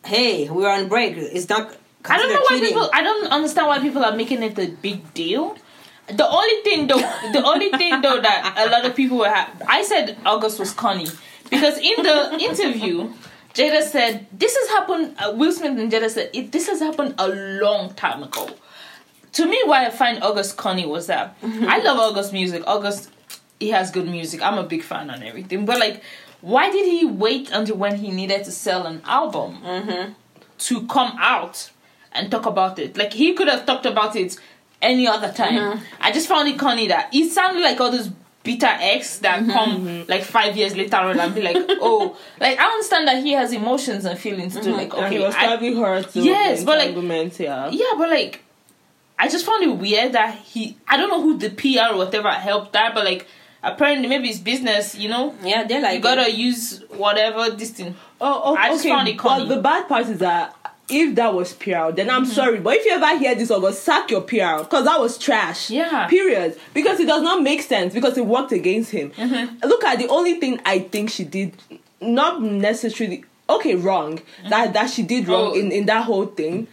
Hey, we were on break. It's not. Mm-hmm. I don't know why cheating. people. I don't understand why people are making it a big deal. The only thing though, the only thing though that a lot of people were. Ha- I said August was Connie because in the interview, Jada said this has happened. Uh, Will Smith and Jada said it, this has happened a long time ago. To me, why I find August Connie was that I love August music. August, he has good music. I'm a big fan on everything. But like, why did he wait until when he needed to sell an album? to come out and talk about it. Like he could have talked about it any other time. Uh-huh. I just found it funny that it sounded like all those bitter ex that mm-hmm. come like five years later on and be like, oh, like I understand that he has emotions and feelings too. Mm-hmm. Like And okay, he was probably hurt. too, Yes, but, like- yeah. yeah, but like I just found it weird that he. I don't know who the PR or whatever helped that, but like apparently maybe it's business. You know, Yeah, they're like you gotta use whatever this thing. Oh, oh I just okay. found it but corny. the bad part is that if that was PR, then I'm mm-hmm. sorry. But if you ever hear this, August, sack your PR because that was trash. Yeah. Period. Because it does not make sense because it worked against him. Mm-hmm. Look at the only thing I think she did, not necessarily okay, wrong. Mm-hmm. That that she did wrong Oh. in in that whole thing.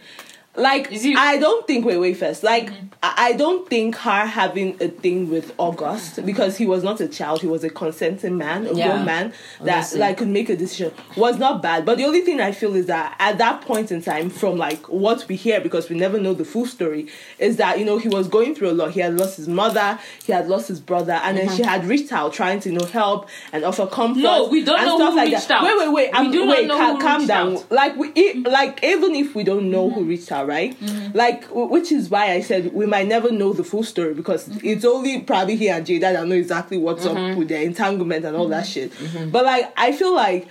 Like I don't think wait wait first. Like mm-hmm. I I don't think her having a thing with August because he was not a child, he was a consenting man, a Yeah. grown man that like could make a decision was not bad. But the only thing I feel is that at that point in time, from like what we hear, because we never know the full story, is that you know he was going through a lot. He had lost his mother, he had lost his brother, and then she mm-hmm. had reached out trying to you know help and offer comfort. No, we don't and know stuff who like reached that. out. Wait, wait, wait. We I'm, do not know ca- who calm reached down. out. Like we, e- mm-hmm. like even if we don't know Mm-hmm. who reached out, right? Mm-hmm. Like which is why I said we might never know the full story because Mm-hmm. it's only probably he and Jada that know exactly what's up mm-hmm. with their entanglement and all that mm-hmm. shit. But like I feel like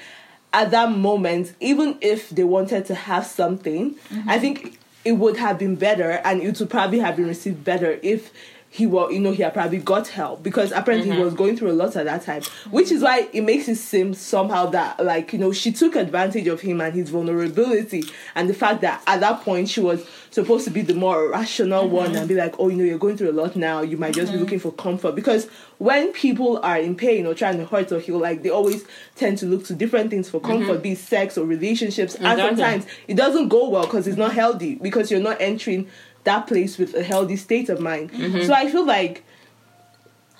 at that moment, even if they wanted to have something, I think it would have been better and it would probably have been received better if he was you know he had probably got help because apparently he mm-hmm. was going through a lot at that time which is why it makes it seem somehow that like you know she took advantage of him and his vulnerability and the fact that at that point she was supposed to be the more rational mm-hmm. one and be like oh you know you're going through a lot now. You might just be mm-hmm. looking for comfort. Because when people are in pain or trying to hurt or heal like they always tend to look to different things for comfort be it sex or relationships. And sometimes it doesn't go well because it's not healthy because you're not entering that place with a healthy state of mind. So I feel like,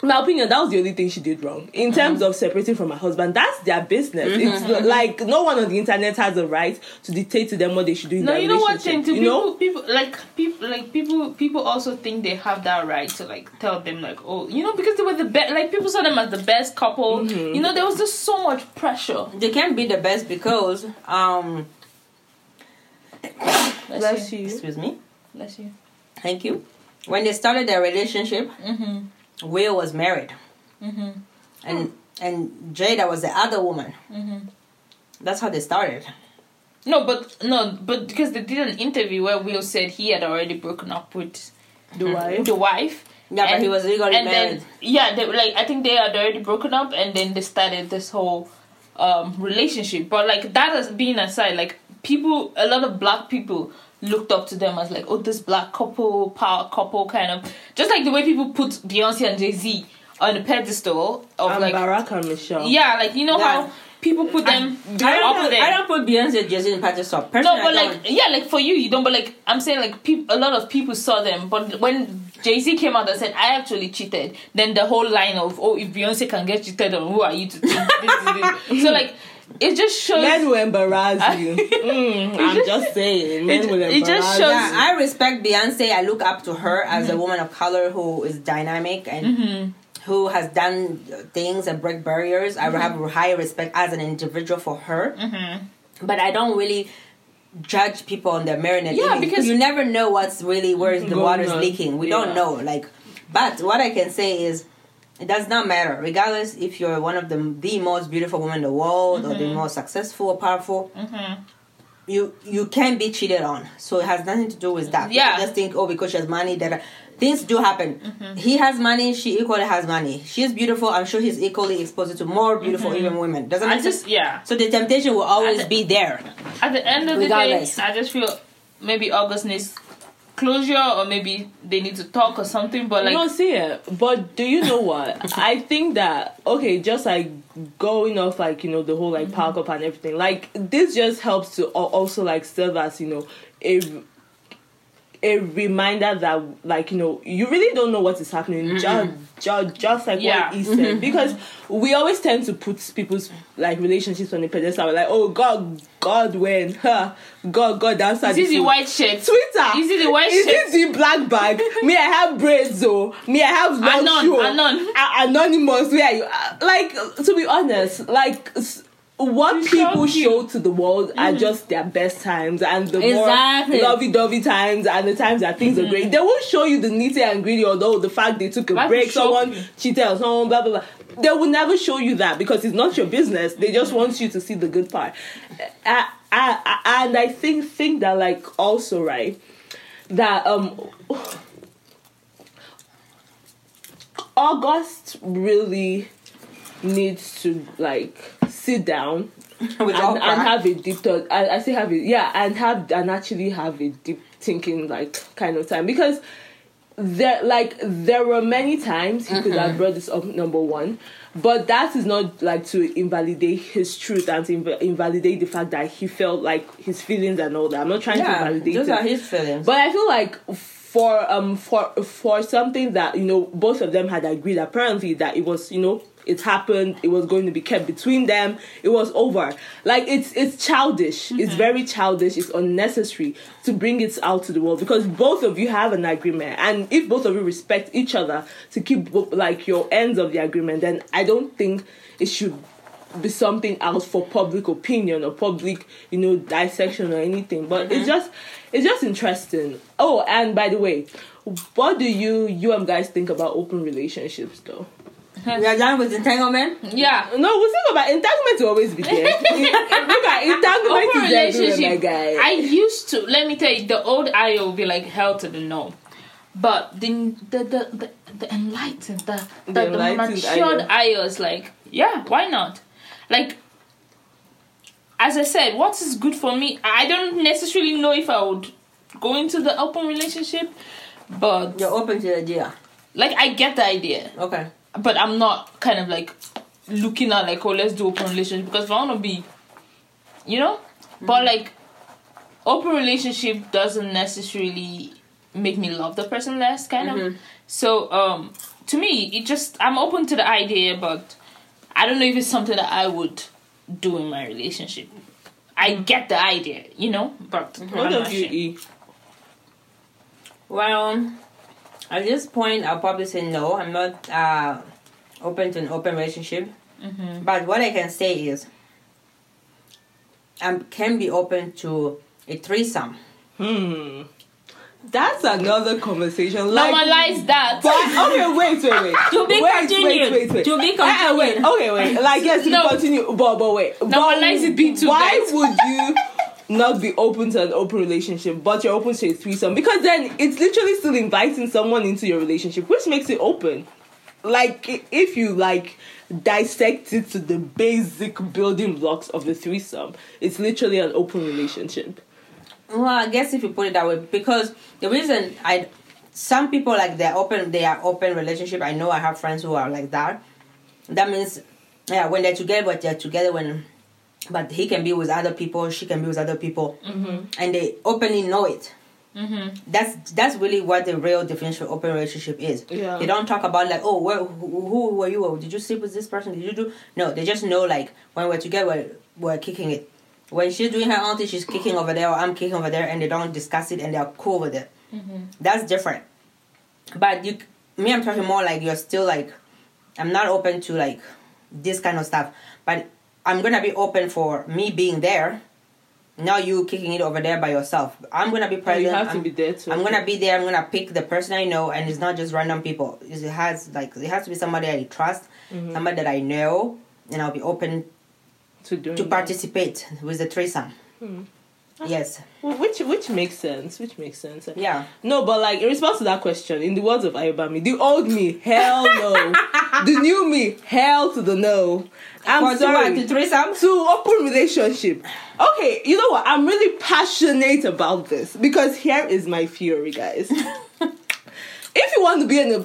in my opinion, that was the only thing she did wrong in terms of separating from her husband. That's their business. It's like no one on the internet has a right to dictate to them what they should do. In No, their you know what relationship, thing too. You People, know, people like people like people people also think they have that right to like tell them like oh you know because they were the best like people saw them as the best couple. Mm-hmm. You know there was just so much pressure. They can't be the best because um bless you. excuse me. Bless you. Thank you. When they started their relationship, mm-hmm. Will was married, mm-hmm. and and Jada was the other woman. Mm-hmm. That's how they started. No, but no, but because they did an interview where Will said he had already broken up with The wife. the wife. Yeah, but he was legally and married. Then, yeah, they, like I think they had already broken up, and then they started this whole um, relationship. But like that has been aside, like people, a lot of black people looked up to them as like, oh, this black couple, power couple, kind of just like the way people put Beyonce and Jay Z on a pedestal of And like, Barack and Michelle. yeah, like you know Yeah. how people put them I don't, up put. I don't put Beyonce and Jay-Z in pedestal. Personally, No, but I like don't. yeah, like for you, you don't. But like I'm saying, like peop- a lot of people saw them. But when Jay Z came out and said, "I actually cheated," then the whole line of "Oh, if Beyonce can get cheated on, who are you to?" think this, this, this?" So like it just shows. Men will embarrass you. Mm, I'm just saying, men It- will it just shows- Yeah, I respect Beyonce. I look up to her as a mm-hmm. woman of color who is dynamic and mm-hmm. who has done things and break barriers. I mm-hmm. have a high respect as an individual for her. But I don't really judge people on their married Yeah, image because- you never know what's really where's the Going water's on. leaking. We Yeah. don't know. Like, but what I can say is. It does not matter, regardless if you're one of the the most beautiful women in the world or the mm-hmm. most successful or powerful mm-hmm. you you can be cheated on. So it has nothing to do with that. Yeah. People just think, oh, because she has money, that things do happen. Mm-hmm. He has money, she equally has money. She's beautiful. I'm sure he's equally exposed to more beautiful even women. Doesn't I just sense? yeah. So the temptation will always I- be there. At the end of the day, I just feel maybe August needs closure, or maybe they need to talk or something. But like, no, see it. But do you know what? I think that okay, just like going off like you know the whole like mm-hmm. park up and everything. Like this just helps to also like serve as you know a a reminder that like you know you really don't know what is happening just just, just like Yeah. what he said because we always tend to put people's like relationships on the pedestal We're like oh god god when huh, god god answer is this is the white shirt? Twitter. Is it the white Is shirt? it the black bag? me, I have braids though. Me, I have long Anon, show. anon. A- anonymous. Where are you? Uh, Like to be honest, like. s- What people show to the world are just their best times and the Exactly. more lovey-dovey times and the times that things are great. They won't show you the nitty and gritty, although the fact they took a Why break, someone you? cheated on someone, blah blah blah. They will never show you that because it's not your business. They just want you to see the good part. I, I, I, and I think think that like also right that um August really needs to like sit down and, and have a deep thought. I, I say have it, yeah, and have and actually have a deep thinking like kind of time. Because there like there were many times he could have brought this up number one. But that is not like to invalidate his truth and to inv- invalidate the fact that he felt like his feelings and all that. I'm not trying to yeah, validate those it. are his feelings. but I feel like for um for for something that you know both of them had agreed apparently that it was you know it happened it was going to be kept between them it was over. Like it's it's childish. It's mm-hmm. very childish. It's unnecessary to bring it out to the world because both of you have an agreement. And if both of you respect each other to keep like your ends of the agreement then I don't think it should be something out for public opinion or public you know dissection or anything. But it's mm-hmm. just it's just interesting. Oh and by the way what do you you guys think about open relationships though we are done with entanglement. Yeah. no we think about entanglement will always be there look at entanglement Open is everywhere my relationship. guy I used to. Let me tell you, the old Ayo will be like hell to the no, but the the the the, the enlightened, the the, the, enlightened matured Ayo. Ayo is like, yeah, why not? Like, as I said, what is good for me? I don't necessarily know if I would go into the open relationship, but You're open to the idea. like I get the idea, Okay. But I'm not kind of like looking at like oh let's do open relationship because if I want to be, you know, but mm. like open relationship doesn't necessarily make me love the person less kind of. Mm-hmm. So um to me it just I'm open to the idea, but I don't know if it's something that I would do in my relationship. I mm. get the idea, you know, but what I'm of not you sure. Well, at this point, I'll probably say no. I'm not uh, open to an open relationship. But what I can say is, I can be open to a threesome. hmm that's another conversation like Normalize that. But okay, wait, wait, wait. To be wait, continued. Wait, wait, wait. To be Eh, eh, wait. continued. Okay, wait. Like yes, to No. continue. But but wait. But Normalize it being two Why guys. would you not be open to an open relationship, but you're open to a threesome? Because then it's literally still inviting someone into your relationship, which makes it open. Like if you like dissect it to the basic building blocks of the threesome, it's literally an open relationship. Well, I guess if you put it that way, because the reason I, some people like they're open, they are open relationship. I know I have friends who are like that. That means, yeah, when they're together, but they're together when, but he can be with other people, she can be with other people, mm-hmm. and they openly know it. Mm-hmm. That's that's really what the real definition of open relationship is. Yeah. They don't talk about like, oh, where, who, who were you? Or did you sleep with this person? Did you do? No, they just know like when we're together, we're, we're kicking it. When she's doing her own thing, she's kicking over there, or I'm kicking over there, and they don't discuss it, and they're cool with it. Mm-hmm. That's different. But you, me, I'm talking more like you're still like, I'm not open to like this kind of stuff, but I'm gonna be open for me being there. Now you kicking it over there by yourself. I'm gonna be present. you have to I'm- be there too. I'm gonna be there. I'm gonna pick the person I know, and it's not just random people. It has like it has to be somebody I trust, Mm-hmm. somebody that I know, and I'll be open to doing to that. participate with the threesome. Hmm. Yes. Well, which which makes sense. Which makes sense. Yeah. No, but like in response to that question, in the words of Ayobami, the old me, hell no. the new me, hell to the no. I'm For sorry. To threesome. to open relationship. Okay, you know what? I'm really passionate about this because here is my theory, guys. if you want to be in a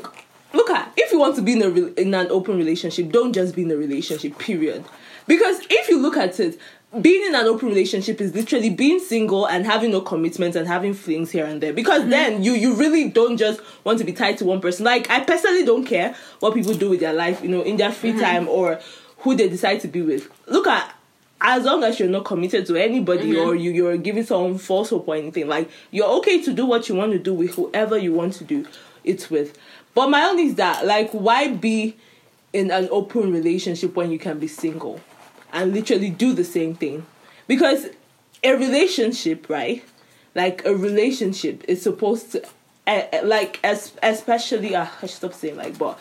look at if you want to be in a in an open relationship, don't just be in a relationship. Period. Because if you look at it, being in an open relationship is literally being single and having no commitments and having flings here and there. Because then you you really don't just want to be tied to one person. Like I personally don't care what people do with their life, you know, in their free time or who they decide to be with. Look at as long as you're not committed to anybody or you, you're giving someone false hope or anything, like you're okay to do what you want to do with whoever you want to do it with. But my own is that like why be in an open relationship when you can be single and literally do the same thing? Because a relationship, right? Like a relationship is supposed to uh, like as especially uh, I should stop saying like but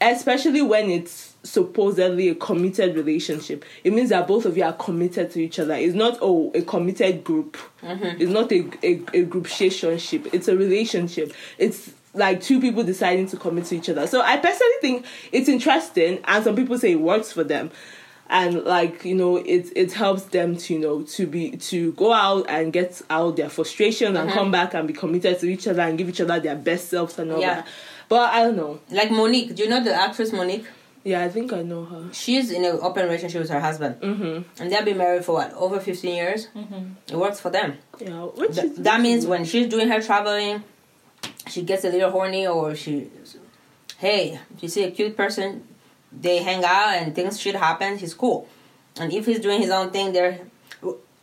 especially when it's supposedly a committed relationship it means that both of you are committed to each other. It's not oh a committed group. Mm-hmm. It's not a, a, a group relationship it's a relationship. It's like two people deciding to commit to each other. So i personally think it's interesting and some people say it works for them. And like you know it it helps them to you know to be to go out and get out their frustration and mm-hmm. come back and be committed to each other and give each other their best selves and all Yeah. that. But i don't know. Like Mo'Nique, do you know the actress Mo'Nique? Yeah i think i know her She's in an open relationship with her husband, mm-hmm. and they've been married for what over fifteen years. It works for them. yeah which Th- is that means when she's doing her traveling, she gets a little horny, or she, hey, if you see a cute person, they hang out and things should happen. He's cool, and if he's doing his own thing, they're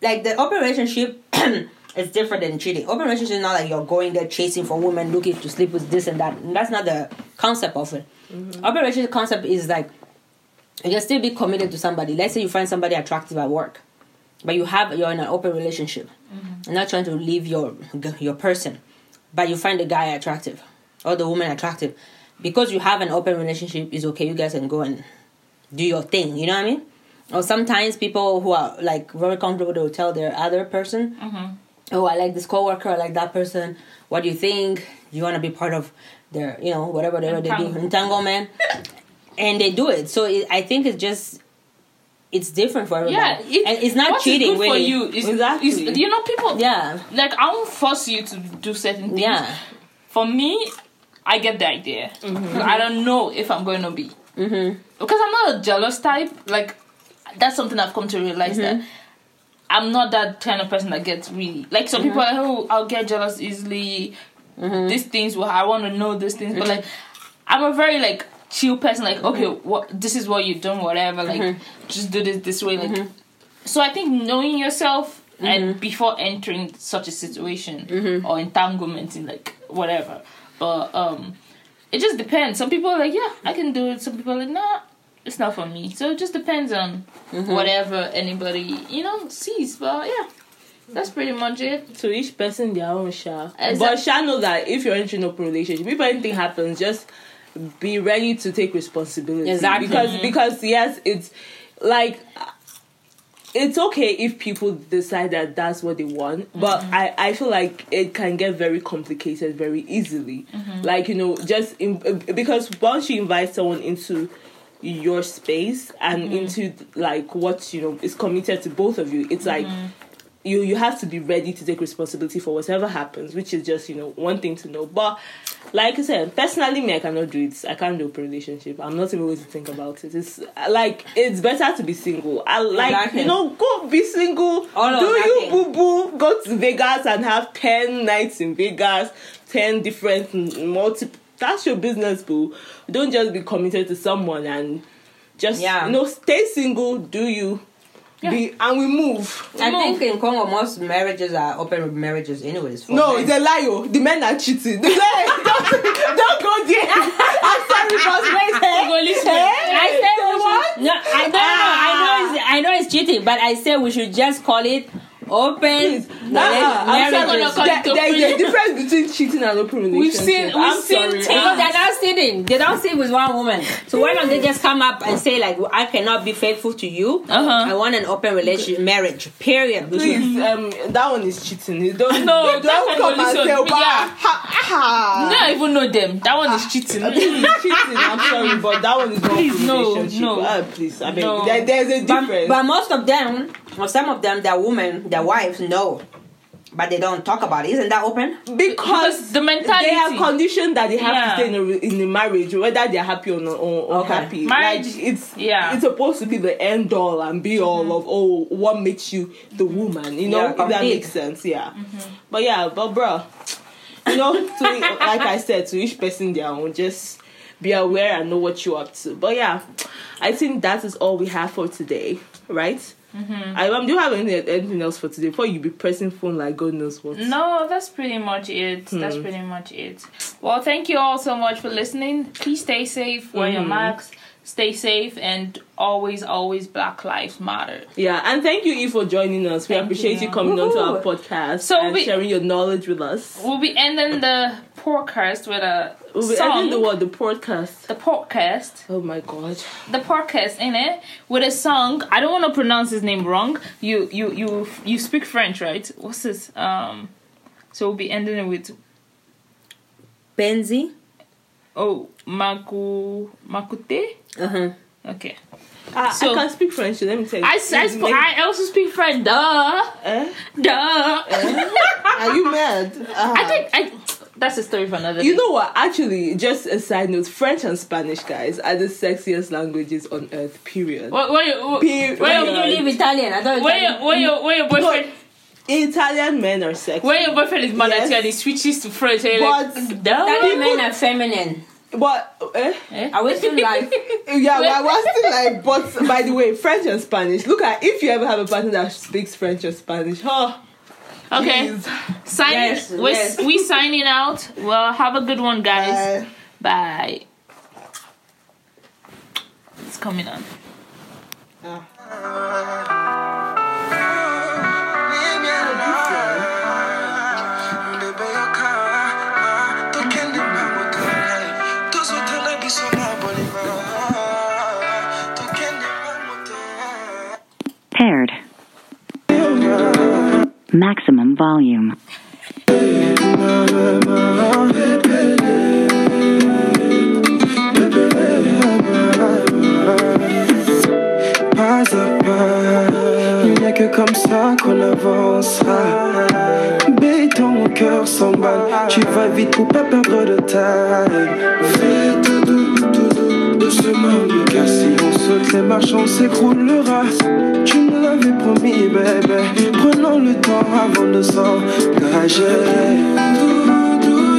like the open relationship. is different than cheating. Open relationship is not like you're going there chasing for women, looking to sleep with this and that. And that's not the concept of it. Mm-hmm. Open relationship concept is like you can still be committed to somebody. Let's say you find somebody attractive at work, but you have you're in an open relationship. Mm-hmm. You're not trying to leave your your person, but you find the guy attractive or the woman attractive. Because you have an open relationship, it's okay. You guys can go and do your thing. You know what I mean? Or sometimes people who are like very comfortable, they'll tell their other person, mm-hmm. "Oh, I like this coworker. I like that person. What do you think? Do you want to be part of their, you know, whatever they, they do, Entanglement. entanglement?" and they do it. So it, I think it's just it's different for everybody. Yeah, it, and it's not cheating. good for you. Is, Exactly. is- you know, people. Yeah, Like I won't force you to do certain things. yeah, For me, I get the idea. I don't know if I'm going to be mm-hmm. because I'm not a jealous type. Like that's something I've come to realize that I'm not that kind of person that gets really like some people are like, oh, I'll get jealous easily. Mm-hmm. These things, well, I want to know these things, but like I'm a very like chill person. Like okay, mm-hmm. what this is what you're doing, whatever. Like mm-hmm. just do this this way. Like so, I think knowing yourself and before entering such a situation or entanglement in like whatever, but um, it just depends. Some people are like, yeah, I can do it. Some people are like, nah, it's not for me. So it just depends on mm-hmm. whatever anybody you know sees. But yeah, that's pretty much it. to each person their own sha Exact- but sha know that if you're entering an open relationship if anything happens just be ready to take responsibility Exactly. because mm-hmm. because yes it's like it's okay if people decide that that's what they want mm-hmm. but i i feel like it can get very complicated very easily like you know just in, because once you invite someone into your space and into like what you know is committed to both of you it's like you you have to be ready to take responsibility for whatever happens, which is just you know one thing to know. But like I said, personally, me I cannot do it. I can't do a relationship. I'm not even going to think about it. It's like it's better to be single. I like Exactly. you know go be single. All or do you boo boo? Go to Vegas and have ten nights in Vegas, ten different multiple. That's your business, boo. Don't just be committed to someone and just Yeah. you know stay single. Do you? Be, and we move. I No. think in Congo most marriages are open marriages, anyways. for No, men. it's a lie. oh. The men are cheating. The men, don't, don't go there. I'm sorry, boss. Wait, hey, Go listen. hey, I said say we what? no, I don't know. I know ah. it's I know it's cheating, but I said we should just call it open Please. marriage- Nah, I'm sorry. gonna call There- there is a difference between cheating and open relationship. We've seen- we've I'm seen sorry. Because they're not sitting. They don't sit with one woman. So why don't they just come up and say like, I cannot be faithful to you. Uh-huh. I want an open relationship, marriage. Period. Please, um, that one is cheating. You Don't, No, don't that come and say, on- "Wow, yeah. ha, ha." You don't even know them. That one is cheating. This is cheating. I'm sorry, but that one is not Please, no, no. Ah, please, I mean, No. there, there's a but, difference. but most of them, or some of them, their women, their wives know. But they don't talk about it. Isn't that open? because Because the mentality- they are conditioned that they have Yeah. to stay in a, in a marriage whether they're happy or not or, or Okay. happy Marriage- like it's yeah. it's supposed to be the end all and be all mm-hmm. of oh what makes you the woman you know Yeah, if that makes sense yeah mm-hmm. but yeah but bruh you know to, like i said to each person their own just be aware and know what you're up to but yeah i think that is all we have for today right I, um, do you have anything, anything else for today before you be pressing phone like God knows what? No, that's pretty much it. That's Hmm. pretty much it. Well, thank you all so much for listening. Please stay safe, wear your Mhm. masks, stay safe, and always, always Black Lives Matter. Yeah, and thank you, Eve, for joining us. We Thank appreciate you, you. coming onto our podcast So and we- sharing your knowledge with us. We'll be ending the podcast with a We'll be song. ending the what? The podcast. the podcast, Oh my god. the podcast in it with a song. I don't want to pronounce his name wrong. You, you, you, you speak French, right? What's this? Um, so we'll be ending it with Benzi. Oh Maku Makute. Uh huh. Okay. I, So- I can speak French. So let me tell you. I, I, sp- make- I also speak French. Duh. Eh? Duh. Are you mad? Uh-huh. I think I, that's a story for another time. You day. know what? Actually, just a side note: French and Spanish, guys, are the sexiest languages on earth. Period. What, what, you- Period. where You you- Italian. I thought where, Italian. your- where, where your boyfriend Italian men are sexy. where your boyfriend is mad at you and he switches to French and you're But- like, duh. Italian men are feminine. But eh? I was still like, yeah, but I was still like. But by the way, French and Spanish. Look at if you ever have a partner that speaks French or Spanish. Oh, Okay, jeez. sign. Yes, we're, yes. we signing out. Well, have a good one, guys. Uh, Bye. It's coming on. Paired. Maximum volume. comme ça qu'on avancera. Bé, ton cœur s'emballe, tu vas vite pour pas perdre de taille. Fais tout doux, tout doux, doucement, car si on se les marche, on s'écroulera. Tu nous l'avais promis, bébé. Prenons le temps avant de s'engager. Tout doux,